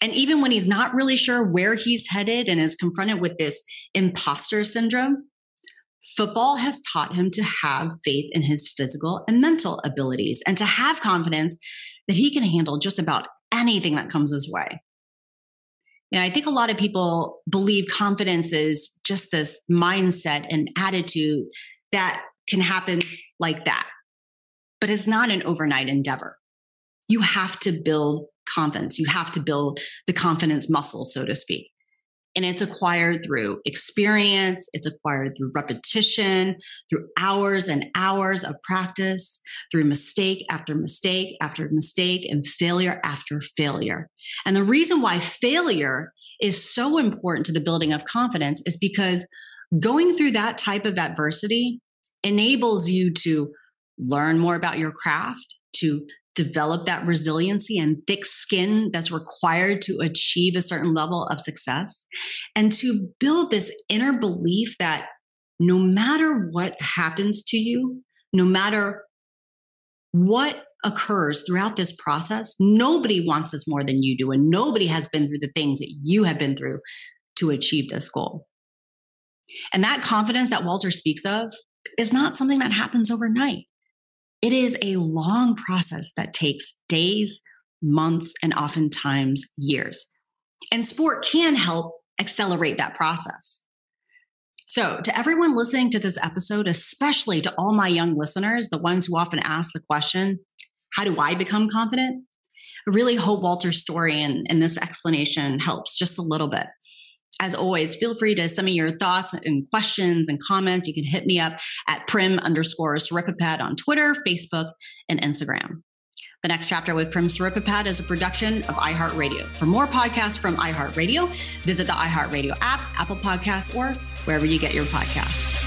And even when he's not really sure where he's headed and is confronted with this imposter syndrome, Football has taught him to have faith in his physical and mental abilities and to have confidence that he can handle just about anything that comes his way. You know, I think a lot of people believe confidence is just this mindset and attitude that can happen like that. But it's not an overnight endeavor. You have to build confidence. You have to build the confidence muscle, so to speak. And it's acquired through experience, it's acquired through repetition, through hours and hours of practice, through mistake after mistake after mistake, and failure after failure. And the reason why failure is so important to the building of confidence is because going through that type of adversity enables you to learn more about your craft, to develop that resiliency and thick skin that's required to achieve a certain level of success, and to build this inner belief that no matter what happens to you, no matter what occurs throughout this process, nobody wants this more than you do. And nobody has been through the things that you have been through to achieve this goal. And that confidence that Walter speaks of is not something that happens overnight. It is a long process that takes days, months, and oftentimes years. And sport can help accelerate that process. So, to everyone listening to this episode, especially to all my young listeners, the ones who often ask the question, How do I become confident? I really hope Walter's story and, and this explanation helps just a little bit. As always, feel free to send me your thoughts and questions and comments. You can hit me up at prim underscore Siripipat on Twitter, Facebook, and Instagram. The next chapter with Prim Siripipat is a production of iHeartRadio. For more podcasts from iHeartRadio, visit the iHeartRadio app, Apple Podcasts, or wherever you get your podcasts.